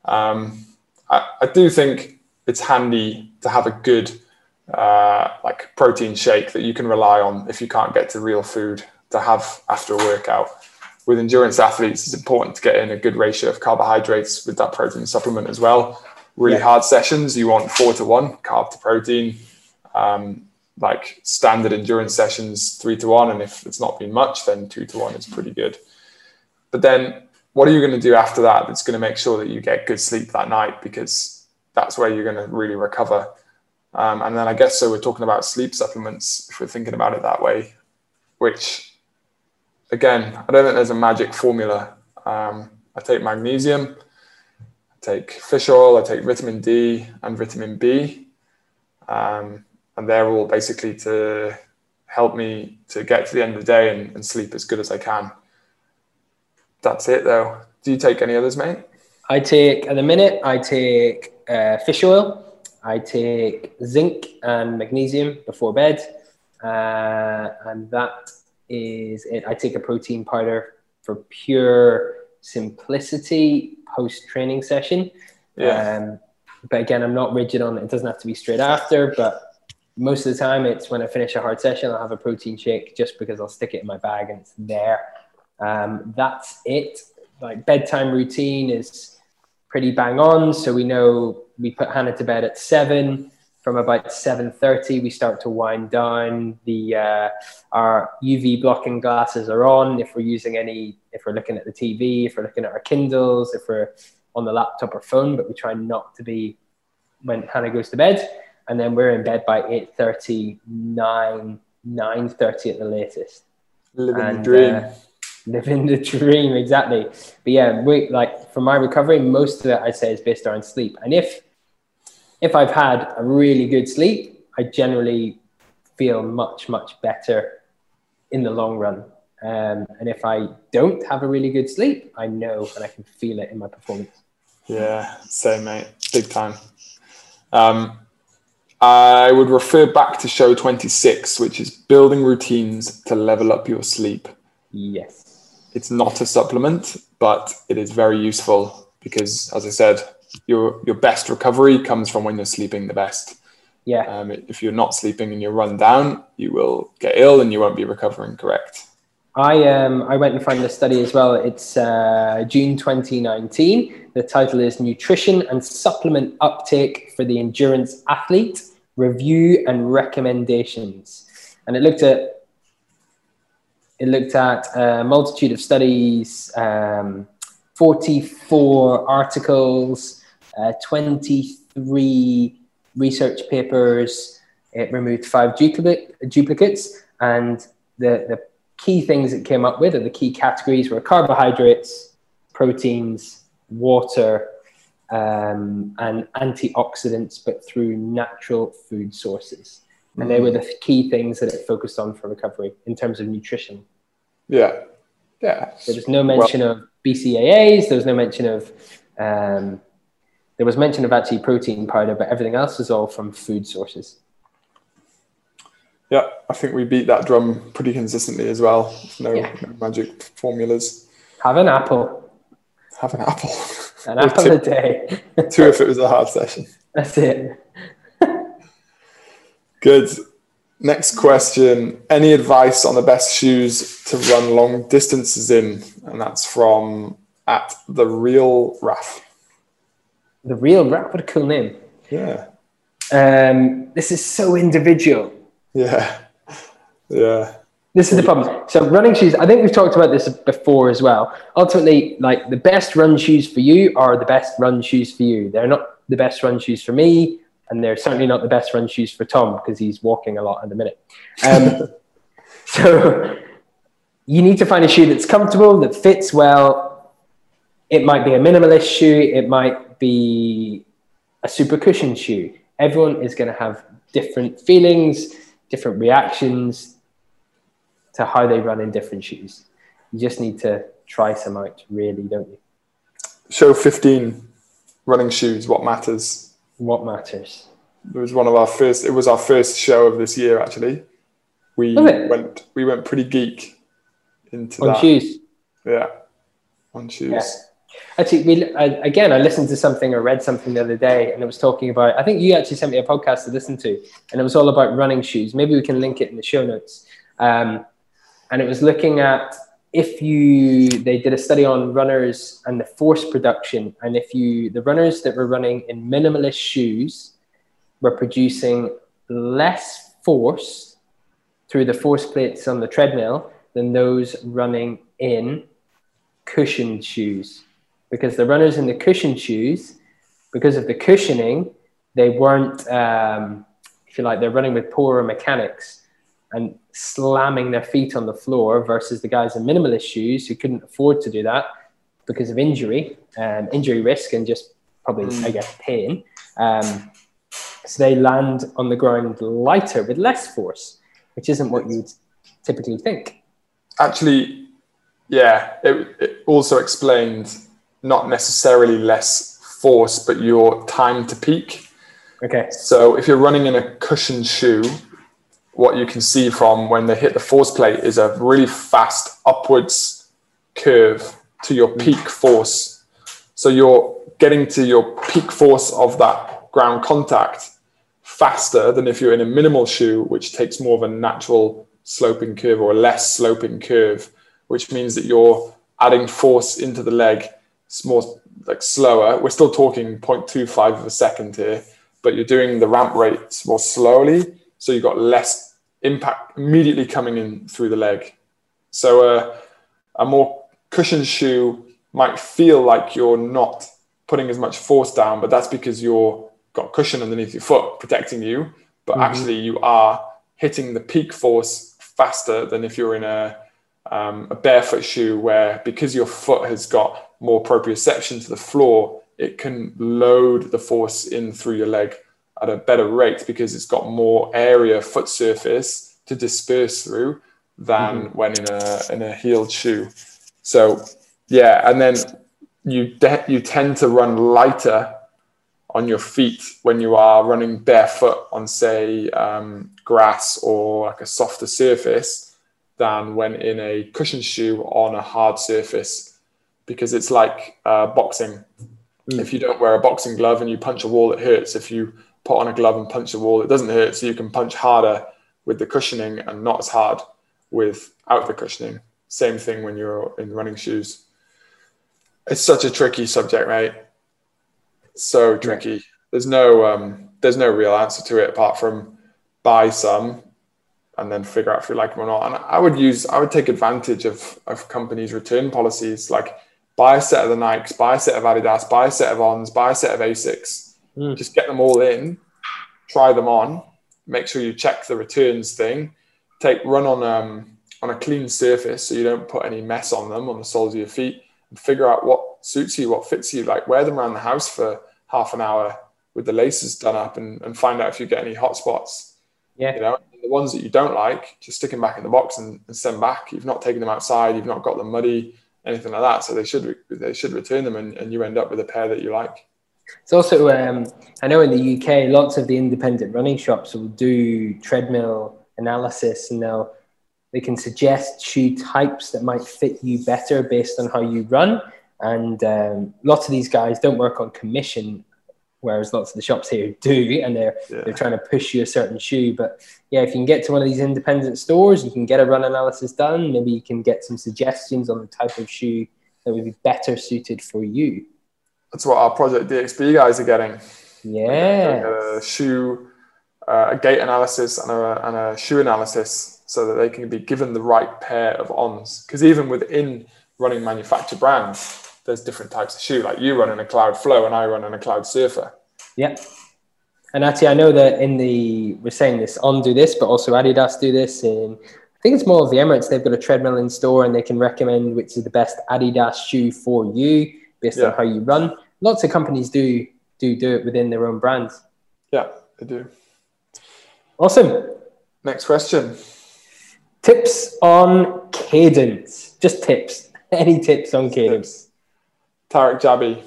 um, I, I do think it's handy to have a good uh, like protein shake that you can rely on if you can't get to real food to have after a workout. With endurance athletes, it's important to get in a good ratio of carbohydrates with that protein supplement as well. Really yeah. hard sessions, you want four to one carb to protein. Um, like standard endurance sessions, three to one. And if it's not been much, then two to one is pretty good. But then what are you going to do after that that's going to make sure that you get good sleep that night? Because that's where you're going to really recover um, and then I guess so we're talking about sleep supplements if we're thinking about it that way, which again, I don't think there's a magic formula. Um, I take magnesium, I take fish oil, I take vitamin D and vitamin B. Um, and they're all basically to help me to get to the end of the day and, and sleep as good as I can. That's it though. Do you take any others, mate? I take, at the minute, I take uh, fish oil I take zinc and magnesium before bed, uh, and that is it. I take a protein powder for pure simplicity post training session. Yeah. Um, but again, I'm not rigid on it. It doesn't have to be straight after, but most of the time it's when I finish a hard session, I'll have a protein shake just because I'll stick it in my bag and it's there. Um, that's it. Like bedtime routine is pretty bang on. So we know we put Hannah to bed at seven. From about seven thirty, we start to wind down. The uh, our UV blocking glasses are on. If we're using any, if we're looking at the TV, if we're looking at our Kindles, if we're on the laptop or phone, but we try not to be when Hannah goes to bed. And then we're in bed by eight thirty, nine, nine thirty at the latest. Living and, the dream. Uh, living the dream exactly but yeah we like for my recovery most of it i'd say is based on sleep and if if i've had a really good sleep i generally feel much much better in the long run Um, and if I don't have a really good sleep, I know and I can feel it in my performance. Yeah, same, mate. Big time. Um, I would refer back to show 26, which is building routines to level up your sleep. Yes. It's not a supplement, but it is very useful because, as I said, your your best recovery comes from when you're sleeping the best. Yeah. Um, if you're not sleeping and you're run down, you will get ill and you won't be recovering correct. I um I went and found the study as well. It's uh, June 2019. The title is Nutrition and Supplement Uptake for the Endurance Athlete: Review and Recommendations, and it looked at it looked at a multitude of studies, um, 44 articles, uh, 23 research papers. It removed five duplicate, duplicates, and the, the key things it came up with, or the key categories, were carbohydrates, proteins, water, um, and antioxidants, but through natural food sources. And they were the key things that it focused on for recovery in terms of nutrition. Yeah. Yeah. There was no mention well, of BCAAs. There was no mention of, um, there was mention of actually protein powder, but everything else is all from food sources. Yeah, I think we beat that drum pretty consistently as well. No, Yeah. no magic formulas. Have an apple, Have an apple. [laughs] an apple two, a day. [laughs] two if it was a hard session. That's it. [laughs] Good. Next question. Any advice on the best shoes to run long distances in? And that's from at the real Raf. The real rap, what a cool name. Yeah. Um, this is so individual. Yeah. Yeah. This is the problem. So running shoes, I think we've talked about this before as well. Ultimately, like the best run shoes for you are the best run shoes for you. They're not the best run shoes for me, and they're certainly not the best run shoes for Tom because he's walking a lot at the minute. Um, [laughs] so you need to find a shoe that's comfortable, that fits well. It might be a minimalist shoe, it might be a super cushion shoe. Everyone is going to have different feelings, different reactions to how they run in different shoes. You just need to try some out, really, don't you? Show 15 running shoes. What matters? What matters? It was one of our first, it was our first show of this year, actually. We went, we went pretty geek into On that. shoes. Yeah. On shoes. Yeah. Actually, we, I, again, I listened to something or read something the other day, and it was talking about. I think you actually sent me a podcast to listen to, and it was all about running shoes. Maybe we can link it in the show notes. Um, and it was looking at if you they did a study on runners and the force production, and if you the runners that were running in minimalist shoes were producing less force through the force plates on the treadmill than those running in cushioned shoes because the runners in the cushion shoes, because of the cushioning, they weren't, um, if you like, they're running with poorer mechanics and slamming their feet on the floor versus the guys in minimalist shoes who couldn't afford to do that because of injury, um, injury risk, and just probably, I guess, pain. Um, so they land on the ground lighter with less force, which isn't what you'd typically think. Actually, yeah, it, it also explained not necessarily less force, but your time to peak. Okay. So if you're running in a cushion shoe, what you can see from when they hit the force plate is a really fast upwards curve to your hmm. peak force. So you're getting to your peak force of that ground contact faster than if you're in a minimal shoe, which takes more of a natural sloping curve or a less sloping curve, which means that you're adding force into the leg it's more like slower. We're still talking 0.25 of a second here, but you're doing the ramp rates more slowly. So you've got less impact immediately coming in through the leg. So uh, a more cushioned shoe might feel like you're not putting as much force down, but that's because you're got cushion underneath your foot protecting you. But actually, you are hitting the peak force faster than if you're in a um, a barefoot shoe, where because your foot has got more proprioception to the floor, it can load the force in through your leg at a better rate because it's got more area foot surface to disperse through. than when in a in a heeled shoe. So yeah, and then you de- you tend to run lighter on your feet when you are running barefoot on say um, grass or like a softer surface than when in a cushion shoe on a hard surface because it's like uh, boxing. Mm. If you don't wear a boxing glove and you punch a wall, it hurts. If you put on a glove and punch a wall, it doesn't hurt. So you can punch harder with the cushioning and not as hard without the cushioning. Same thing when you're in running shoes. It's such a tricky subject, mate. So tricky. There's no um, there's no real answer to it apart from buy some and then figure out if you like them or not. And I would use I would take advantage of of companies' return policies like buy a set of the Nikes, buy a set of Adidas, buy a set of Ons, buy a set of Asics. Mm. Just get them all in, try them on, make sure you check the returns thing, take run on um, on a clean surface so you don't put any mess on them on the soles of your feet, and figure out what suits you, what fits you. Like wear them around the house for half an hour with the laces done up, and, and find out if you get any hot spots. Yeah, you know the ones that you don't like, just stick them back in the box and, and send back. You've not taken them outside, you've not got them muddy anything like that. So they should they should return them, and, and you end up with a pair that you like. It's also um, I know in the UK, lots of the independent running shops will do treadmill analysis, and they'll they can suggest shoe types that might fit you better based on how you run. And um, lots of these guys don't work on commission whereas lots of the shops here do, and they're yeah. they're trying to push you a certain shoe. But yeah, if you can get to one of these independent stores, you can get a run analysis done. Maybe you can get some suggestions on the type of shoe that would be better suited for you. That's what our Project DXB guys are getting. Yeah, a shoe, uh, a gait analysis, and a, and a shoe analysis, so that they can be given the right pair of ons. Because even within running manufactured brands there's different types of shoe. Like you run in a Cloud Flow, and I run in a Cloud Surfer. Yeah. And actually, I know that in the we're saying this on do this, but also Adidas do this. And I think it's Mall of the Emirates. They've got a treadmill in store, and they can recommend which is the best Adidas shoe for you based yeah. on how you run. Lots of companies do do do it within their own brands. Yeah, they do. Awesome. Next question. Tips on cadence. Just tips. [laughs] Any tips on cadence? Tarek Jabi.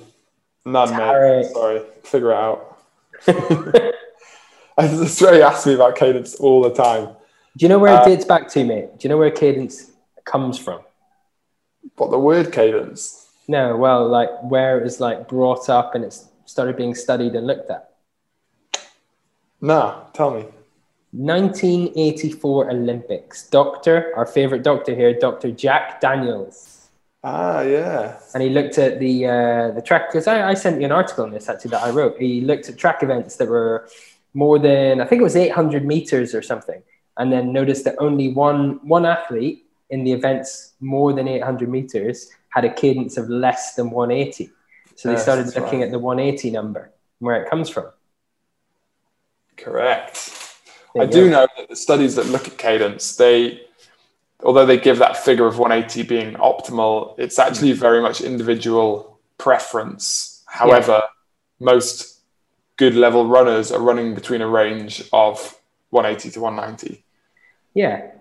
None, Tarek. mate. Sorry. Figure it out. [laughs] He asks me about cadence all the time. Do you know where uh, it dates back to, mate? Do you know where cadence comes from? What, the word cadence? No, well, like where it was like brought up and it's started being studied and looked at. Nah, tell me. 1984 Olympics. Doctor, our favorite doctor here, Dr. Jack Daniels Ah, yeah. And he looked at the uh, the track because I, I sent you an article on this actually that I wrote. He looked at track events that were more than I think it was 800 meters or something, and then noticed that only one one athlete in the events more than 800 meters had a cadence of less than 180. So they yes, started looking right. at the 180 number, where it comes from. Correct. I do know that the studies that look at cadence, they although they give that figure of 180 being optimal, it's actually hmm. very much individual preference. However, yeah. most good level runners are running between a range of 180 to 190. Yeah.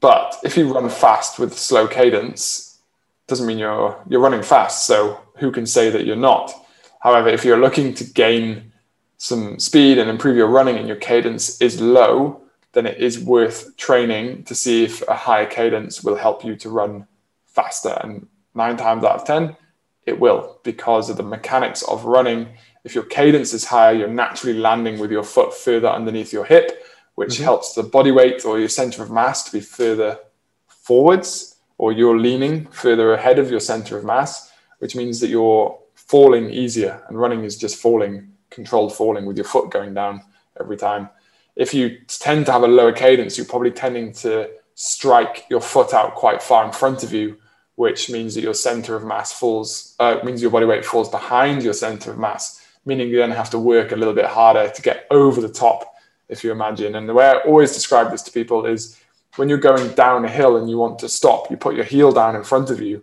But if you run fast with slow cadence, doesn't mean you're you're running fast. So who can say that you're not? However, if you're looking to gain some speed and improve your running and your cadence is low, then it is worth training to see if a higher cadence will help you to run faster. And nine times out of 10, it will because of the mechanics of running. If your cadence is higher, you're naturally landing with your foot further underneath your hip, which mm-hmm. helps the body weight or your center of mass to be further forwards, or you're leaning further ahead of your center of mass, which means that you're falling easier. And running is just falling, controlled falling with your foot going down every time if you tend to have a lower cadence, you're probably tending to strike your foot out quite far in front of you, which means that your center of mass falls, uh, means your body weight falls behind your center of mass, meaning you then have to work a little bit harder to get over the top, if you imagine. And the way I always describe this to people is when you're going down a hill and you want to stop, you put your heel down in front of you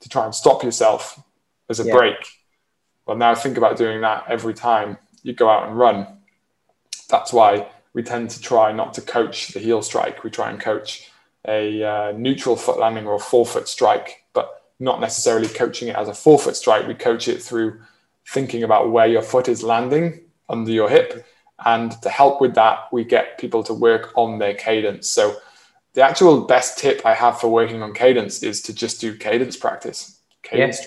to try and stop yourself as a yeah. brake. Well, now think about doing that every time you go out and run. That's why we tend to try not to coach the heel strike. We try and coach a uh, neutral foot landing or a forefoot strike, but not necessarily coaching it as a forefoot strike. We coach it through thinking about where your foot is landing under your hip. And to help with that, we get people to work on their cadence. So the actual best tip I have for working on cadence is to just do cadence practice. Cadence.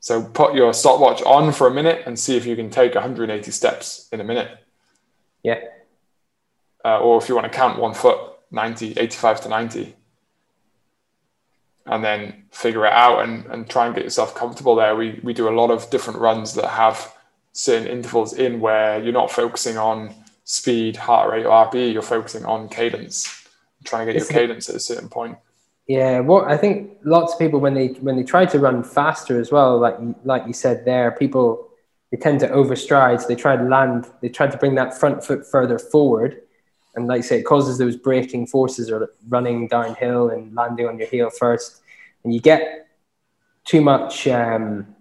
So put your stopwatch on for a minute and see if you can take 180 steps in a minute. Yeah. Uh, or if you want to count one foot, 90, 85 to 90. And then figure it out and, and try and get yourself comfortable there. We, we do a lot of different runs that have certain intervals in where you're not focusing on speed, heart rate, or RPE, you're focusing on cadence, trying to get your cadence at a certain point. Yeah, what I think lots of people when they when they try to run faster as well, like like you said there, people they tend to overstride. So they try to land, they try to bring that front foot further forward, and like I say, it causes those braking forces or running downhill and landing on your heel first, and you get too much. Um,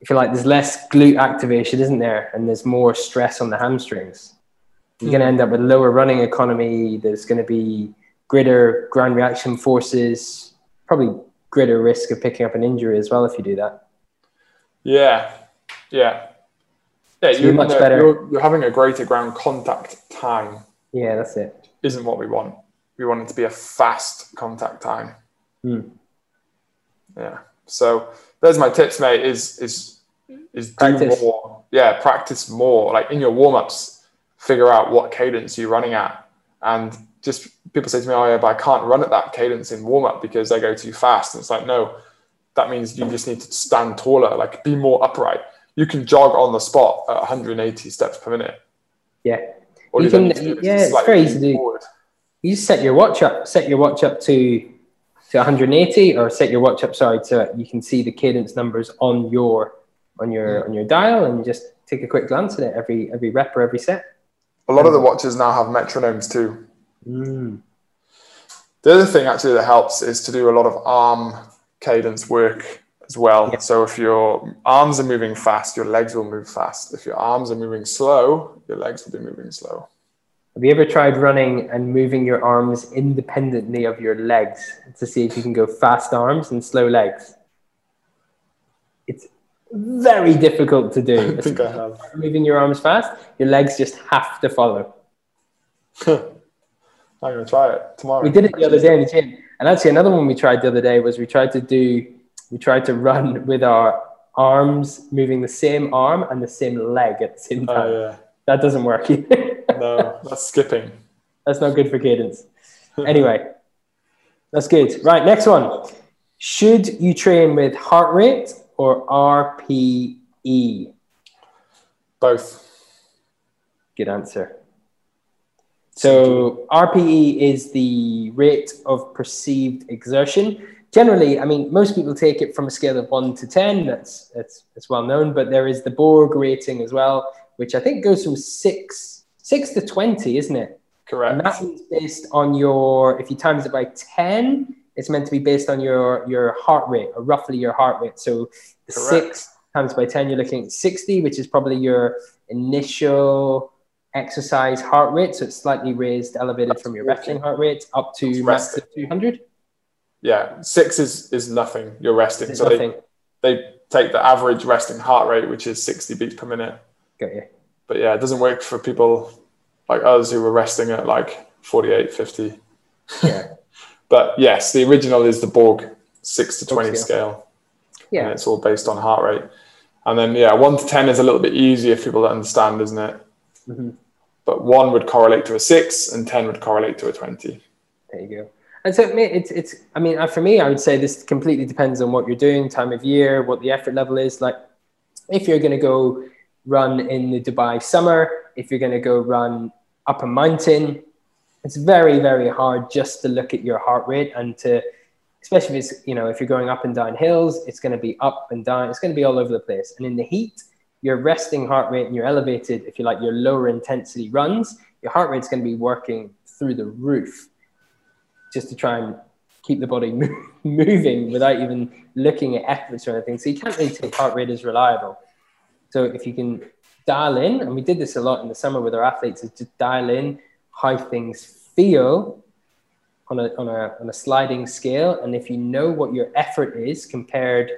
if you like, there's less glute activation, isn't there? And there's more stress on the hamstrings. You're mm. going to end up with lower running economy. There's going to be greater ground reaction forces, probably greater risk of picking up an injury as well if you do that. Yeah, yeah, yeah. you're much better. You're, you're having a greater ground contact time. Yeah, that's it. Isn't what we want. We want it to be a fast contact time. Mm. Yeah. So there's my tips, mate. Is is is practice. do more. Yeah, practice more. Like in your warm ups, figure out what cadence you're running at, and just people say to me, "Oh yeah, but I can't run at that cadence in warm up because I go too fast." And it's like, no, that means you just need to stand taller, like be more upright. You can jog on the spot at 180 steps per minute. Yeah, you, you can. Yeah, it's very easy to do. You set your watch up. Set your watch up to to 180, or set your watch up. Sorry, to you can see the cadence numbers on your on your on your dial, and you just take a quick glance at it every every rep or every set. A lot of the watches now have metronomes too. Mm. The other thing actually that helps is to do a lot of arm cadence work as well. So if your arms are moving fast, your legs will move fast. If your arms are moving slow, your legs will be moving slow. Have you ever tried running and moving your arms independently of your legs to see if you can go fast arms and slow legs? It's very difficult to do. [laughs] I think I have. Moving your arms fast, your legs just have to follow. [laughs] I'm gonna try it tomorrow. We did it the other day in the gym, and actually another one we tried the other day was we tried to do we tried to run with our arms moving the same arm and the same leg at the same oh, time. Oh, yeah. That doesn't work [laughs] no, that's skipping. That's not good for cadence. Anyway, [laughs] that's good. Right, next one. Should you train with heart rate or RPE? Both. Good answer. So RPE is the rate of perceived exertion. Generally, I mean, most people take it from a scale of one to ten. That's that's that's well known. But there is the Borg rating as well, which I think goes from six six to twenty, isn't it? Correct. And that is based on your. If you times it by ten, it's meant to be based on your your heart rate or roughly your heart rate. So the six times by ten, you're looking at sixty, which is probably your initial exercise heart rate, so it's slightly raised, elevated That's from your resting heart rate up to max of 200. Yeah, six is is nothing. You're resting, so nothing. they they take the average resting heart rate, which is 60 beats per minute. Got you. But yeah, it doesn't work for people like us who were resting at like 48, 50. Yeah. [laughs] but yes, the original is the Borg six to 20 scale. scale. Yeah. And it's all based on heart rate. And then, yeah, one to 10 is a little bit easier for people to understand, isn't it? Mm-hmm. But one would correlate to a six, and ten would correlate to a twenty. There you go. And so it's it's. I mean, uh, for me, I would say this completely depends on what you're doing, time of year, what the effort level is. Like, if you're going to go run in the Dubai summer, if you're going to go run up a mountain, it's very very hard just to look at your heart rate and to especially if it's you know if you're going up and down hills it's going to be up and down it's going to be all over the place and in the heat your resting heart rate and your elevated, if you like, your lower intensity runs, your heart rate's going to be working through the roof just to try and keep the body [laughs] moving without even looking at efforts or anything. So you can't really take heart rate as reliable. So if you can dial in, and we did this a lot in the summer with our athletes, is just dial in how things feel on a, on a, on a sliding scale. And if you know what your effort is compared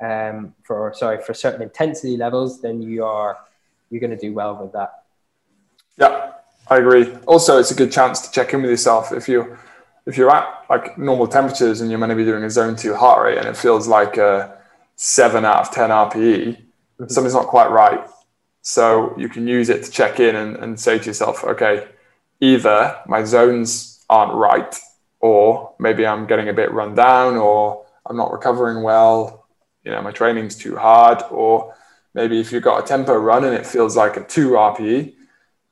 um, for, sorry, for certain intensity levels, then you are, you're going to do well with that. Yeah, I agree. Also, it's a good chance to check in with yourself if you if you're at like normal temperatures and you're meant to be doing a zone two heart rate and it feels like a seven out of 10 RPE, mm-hmm. something's not quite right. So you can use it to check in and, and say to yourself, okay, either my zones aren't right, or maybe I'm getting a bit run down, or I'm not recovering well, you know, my training's too hard, or maybe if you've got a tempo run and it feels like a two RPE,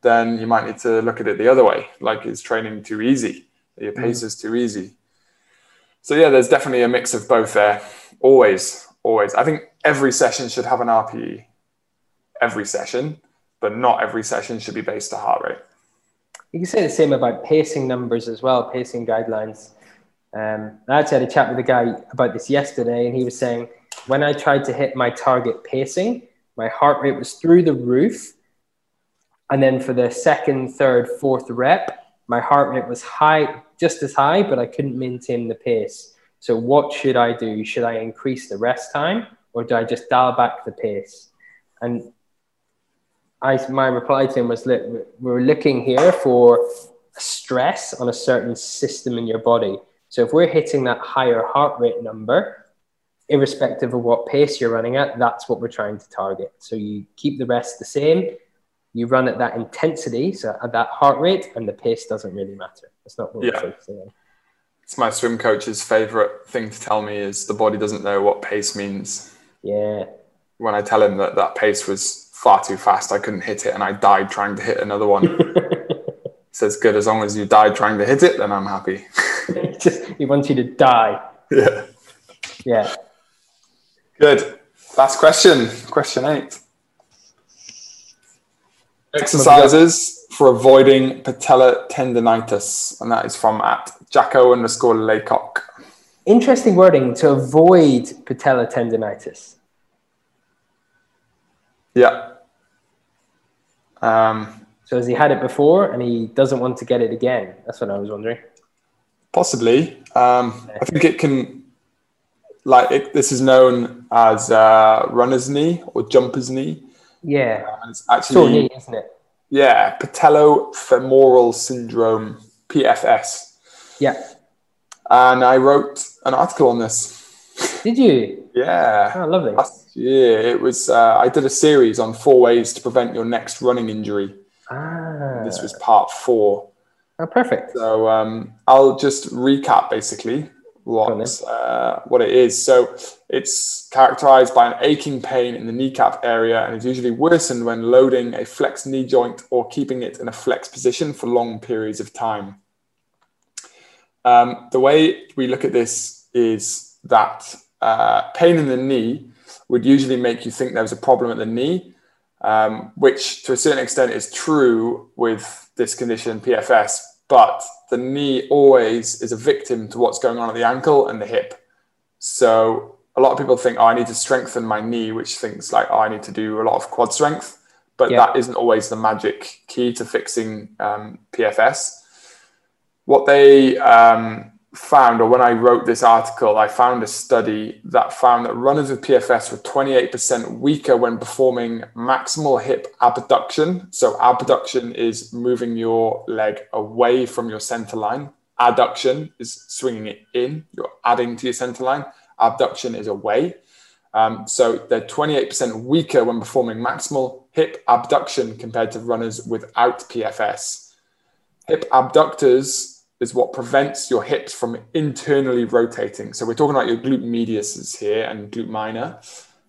then you might need to look at it the other way, like is training too easy? Your mm. pace is too easy. So yeah, there's definitely a mix of both there. Always, always. I think every session should have an RPE. Every session, but not every session should be based to heart rate. You can say the same about pacing numbers as well, pacing guidelines. Um, I actually had a chat with a guy about this yesterday, and he was saying when I tried to hit my target pacing, my heart rate was through the roof. And then for the second, third, fourth rep, my heart rate was high, just as high, but I couldn't maintain the pace. So what should I do? Should I increase the rest time or do I just dial back the pace? And I, my reply to him was, look, we're looking here for stress on a certain system in your body. So if we're hitting that higher heart rate number, irrespective of what pace you're running at, that's what we're trying to target. So you keep the rest the same, you run at that intensity, so at that heart rate, and the pace doesn't really matter. That's not what yeah. we're focusing on. It's my swim coach's favorite thing to tell me is the body doesn't know what pace means. Yeah. When I tell him that that pace was far too fast, I couldn't hit it, and I died trying to hit another one. [laughs] says good as long as you died trying to hit it, then I'm happy. [laughs] Just he wants you to die. Yeah. Yeah. Good. Last question. Question eight. Exercises for avoiding patella tendonitis, and that is from at Jacko underscore Laycock. Interesting wording to avoid patella tendonitis. Yeah. Um, so has he had it before and he doesn't want to get it again? That's what I was wondering. Possibly. Um, I think it can, like, it, this is known as uh, runner's knee or jumper's knee. Yeah. Uh, it's actually, knee, isn't it? Yeah, patellofemoral syndrome, PFS. Yeah. And I wrote an article on this. Did you? yeah. Oh, lovely. Last year, it was. Uh, I did a series on four ways to prevent your next running injury. Ah. This was part four. Oh, perfect. So um, I'll just recap basically what uh, what it is. So it's characterized by an aching pain in the kneecap area and is usually worsened when loading a flexed knee joint or keeping it in a flexed position for long periods of time. Um, the way we look at this is that uh, pain in the knee would usually make you think there was a problem at the knee, um, which to a certain extent is true with this condition, PFS, but the knee always is a victim to what's going on at the ankle and the hip. So a lot of people think, oh, I need to strengthen my knee, which thinks like, oh, I need to do a lot of quad strength. But yeah. that isn't always the magic key to fixing um, PFS. What they um, found, or when I wrote this article, I found a study that found that runners with PFS were 28% weaker when performing maximal hip abduction. So, abduction is moving your leg away from your center line. Adduction is swinging it in, you're adding to your center line. Abduction is away. Um, so, they're 28% weaker when performing maximal hip abduction compared to runners without PFS. Hip abductors is what prevents your hips from internally rotating. So we're talking about your glute medius here and glute minor.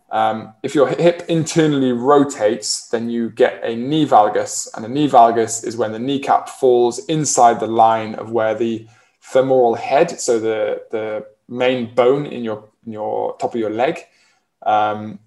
Um, if your hip internally rotates, then you get a knee valgus, and a knee valgus is when the kneecap falls inside the line of where the femoral head, so the the main bone in your in your top of your leg, um,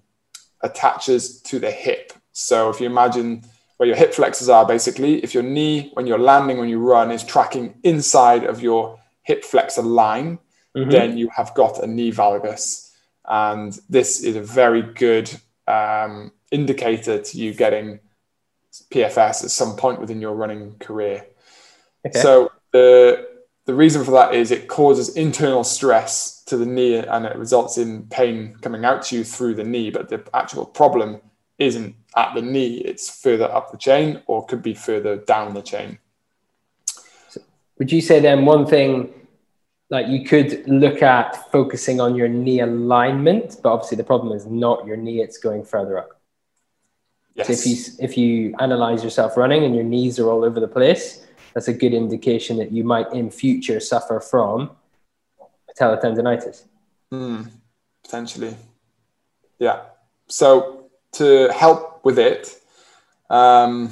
attaches to the hip. So if you imagine where your hip flexors are basically. If your knee, when you're landing, when you run, is tracking inside of your hip flexor line, mm-hmm. then you have got a knee valgus. And this is a very good um, indicator to you getting PFS at some point within your running career. Okay. So the the reason for that is it causes internal stress to the knee and it results in pain coming out to you through the knee. But the actual problem isn't at the knee, it's further up the chain or could be further down the chain. Would you say then one thing like you could look at focusing on your knee alignment, but obviously the problem is not your knee, it's going further up. Yes. So if you if you analyze yourself running and your knees are all over the place, that's a good indication that you might in future suffer from patellar tendonitis. Mm, potentially. Yeah. So to help with it, um,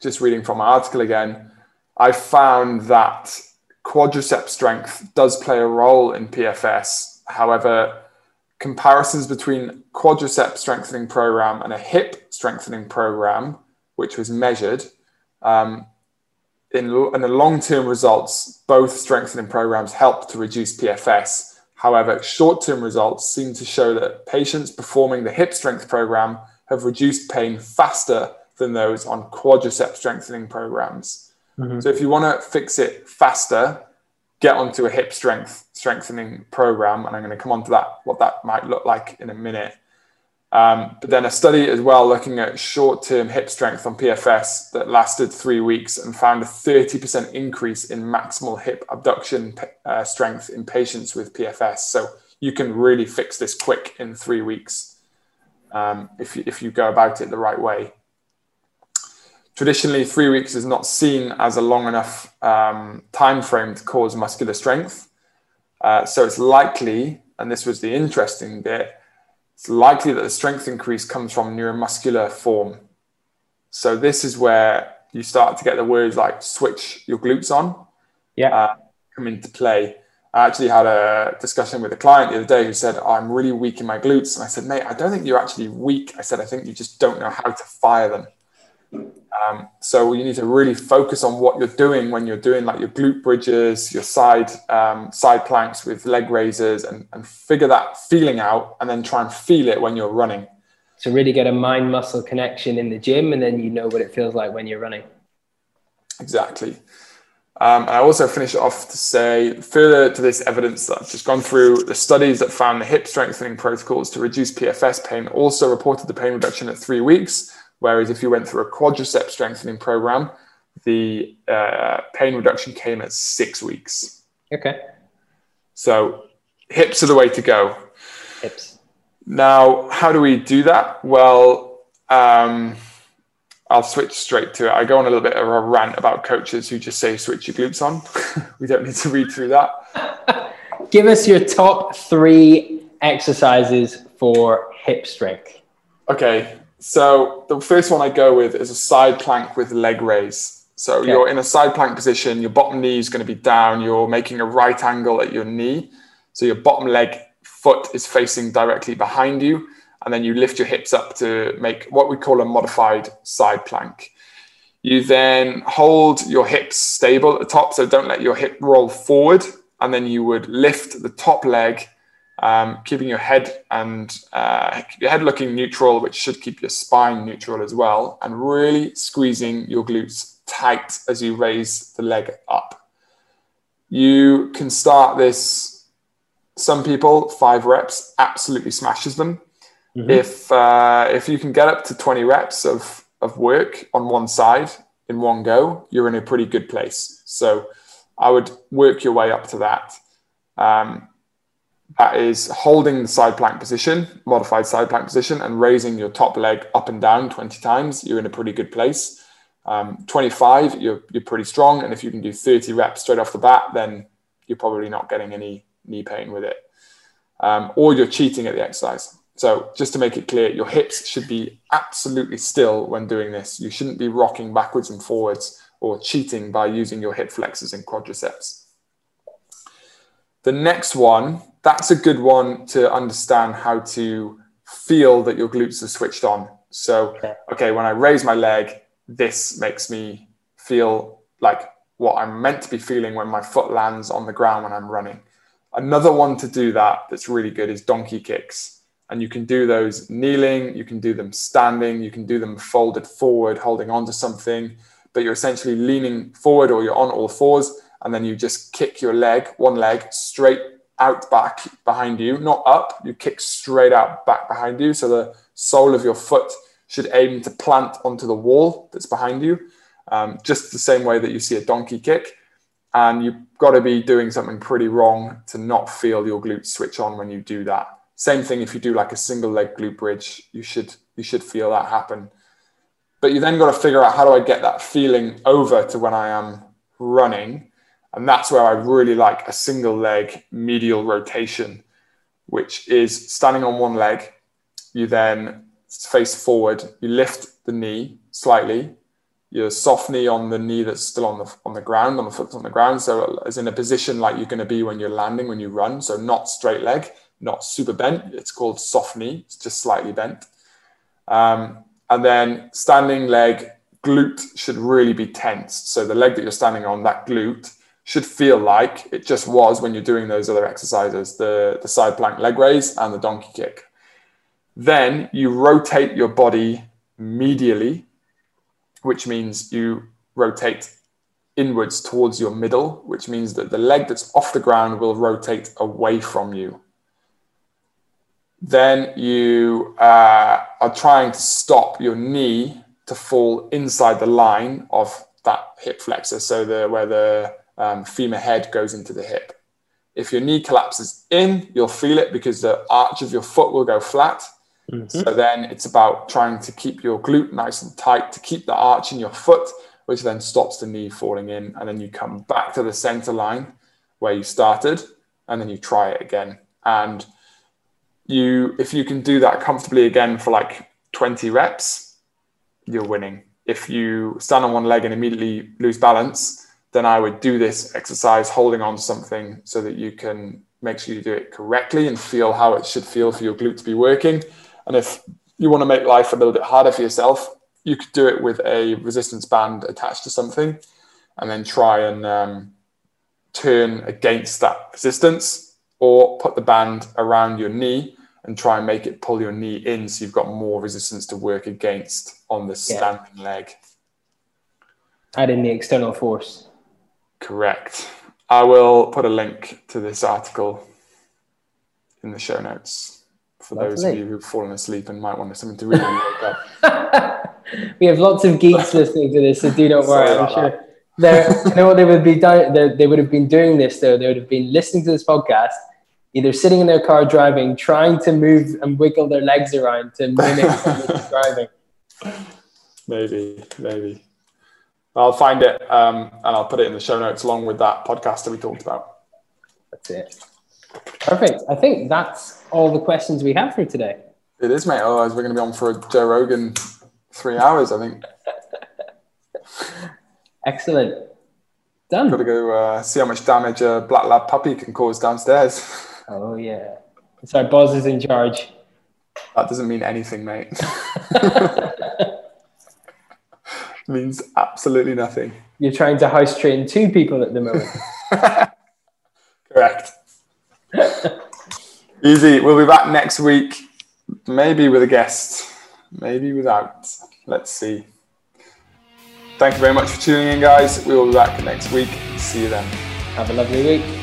just reading from my article again, I found that quadricep strength does play a role in PFS. However, comparisons between quadricep strengthening program and a hip strengthening program, which was measured, um, in, in the long-term results, both strengthening programs help to reduce PFS. However, short-term results seem to show that patients performing the hip strength program have reduced pain faster than those on quadricep strengthening programs. Mm-hmm. So if you want to fix it faster, get onto a hip strength strengthening program, and I'm going to come on to that what that might look like in a minute. Um, but then a study as well looking at short-term hip strength on PFS that lasted three weeks and found a 30% increase in maximal hip abduction uh, strength in patients with PFS. So you can really fix this quick in three weeks um, if, you, if you go about it the right way. Traditionally, three weeks is not seen as a long enough um, time frame to cause muscular strength. Uh, so it's likely, and this was the interesting bit, it's likely that the strength increase comes from neuromuscular form. So this is where you start to get the words like switch your glutes on. Yeah. Uh, come into play. I actually had a discussion with a client the other day who said, oh, I'm really weak in my glutes. And I said, mate, I don't think you're actually weak. I said, I think you just don't know how to fire them. Um, so you need to really focus on what you're doing when you're doing like your glute bridges, your side um, side planks with leg raises, and, and figure that feeling out, and then try and feel it when you're running. So really get a mind muscle connection in the gym, and then you know what it feels like when you're running. Exactly. Um, and I also finish off to say, further to this evidence that I've just gone through, the studies that found the hip strengthening protocols to reduce PFS pain also reported the pain reduction at three weeks Whereas if you went through a quadricep strengthening program, the uh, pain reduction came at six weeks. Okay. So hips are the way to go. Hips. Now, how do we do that? Well, um, I'll switch straight to it. I go on a little bit of a rant about coaches who just say switch your glutes on. [laughs] we don't need to read through that. [laughs] Give us your top three exercises for hip strength. Okay. So the first one I go with is a side plank with leg raise. So okay. you're in a side plank position, your bottom knee is going to be down, you're making a right angle at your knee. So your bottom leg foot is facing directly behind you. And then you lift your hips up to make what we call a modified side plank. You then hold your hips stable at the top. So don't let your hip roll forward. And then you would lift the top leg um, keeping your head and uh, your head looking neutral, which should keep your spine neutral as well, and really squeezing your glutes tight as you raise the leg up. You can start this. Some people five reps absolutely smashes them. Mm-hmm. If uh, if you can get up to twenty reps of of work on one side in one go, you're in a pretty good place. So I would work your way up to that. Um, that is holding the side plank position, modified side plank position, and raising your top leg up and down 20 times, you're in a pretty good place. Um, 25, you're, you're pretty strong. And if you can do 30 reps straight off the bat, then you're probably not getting any knee pain with it. Um, or you're cheating at the exercise. So just to make it clear, your hips should be absolutely still when doing this. You shouldn't be rocking backwards and forwards or cheating by using your hip flexors and quadriceps. The next one that's a good one to understand how to feel that your glutes are switched on. So, okay, when I raise my leg, this makes me feel like what I'm meant to be feeling when my foot lands on the ground when I'm running. Another one to do that that's really good is donkey kicks. And you can do those kneeling, you can do them standing, you can do them folded forward, holding onto something, but you're essentially leaning forward or you're on all fours and then you just kick your leg, one leg, straight out back behind you, not up. You kick straight out back behind you. So the sole of your foot should aim to plant onto the wall that's behind you, um, just the same way that you see a donkey kick. And you've got to be doing something pretty wrong to not feel your glutes switch on when you do that. Same thing if you do like a single leg glute bridge, you should you should feel that happen. But you then got to figure out how do I get that feeling over to when I am running. And that's where I really like a single leg medial rotation, which is standing on one leg. You then face forward, you lift the knee slightly, your soft knee on the knee that's still on the on the ground, on the foot on the ground. So as in a position like you're going to be when you're landing when you run. So not straight leg, not super bent. It's called soft knee. It's just slightly bent. Um, and then standing leg, glute should really be tensed. So the leg that you're standing on, that glute, should feel like it just was when you're doing those other exercises, the, the side plank leg raise and the donkey kick. Then you rotate your body medially, which means you rotate inwards towards your middle, which means that the leg that's off the ground will rotate away from you then you uh, are trying to stop your knee to fall inside the line of that hip flexor, so the where the um, femur head goes into the hip. If your knee collapses in, you'll feel it because the arch of your foot will go flat. Mm-hmm. So then it's about trying to keep your glute nice and tight to keep the arch in your foot, which then stops the knee falling in. And then you come back to the center line where you started, and then you try it again. And you if you can do that comfortably again for like 20 reps, you're winning. If you stand on one leg and immediately lose balance, then I would do this exercise holding on to something so that you can make sure you do it correctly and feel how it should feel for your glute to be working. And if you want to make life a little bit harder for yourself, you could do it with a resistance band attached to something and then try and um, turn against that resistance or put the band around your knee and try and make it pull your knee in so you've got more resistance to work against on the standing yeah. leg. Adding the external force. Correct. I will put a link to this article in the show notes for Lovely. those of you who've fallen asleep and might want something to read when you wake up. we have lots of geeks [laughs] listening to this, so do not worry. I'm sure. you know what they would be doing? They would have been doing this though. They would have been listening to this podcast either sitting in their car driving, trying to move and wiggle their legs around to mimic [laughs] driving. Maybe, maybe. I'll find it um, and I'll put it in the show notes along with that podcast that we talked about. That's it. Perfect. I think that's all the questions we have for today. It is, mate. Otherwise, we're going to be on for a Joe Rogan three hours, I think. [laughs] Excellent. Done. Got to go uh, see how much damage a black lab puppy can cause downstairs. [laughs] Oh yeah. So Boz is in charge. That doesn't mean anything, mate. [laughs] means absolutely nothing. You're trying to house train two people at the moment. [laughs] Correct. Easy. We'll be back next week, maybe with a guest, maybe without. Let's see. Thank you very much for tuning in, guys. We will be back next week. See you then. Have a lovely week.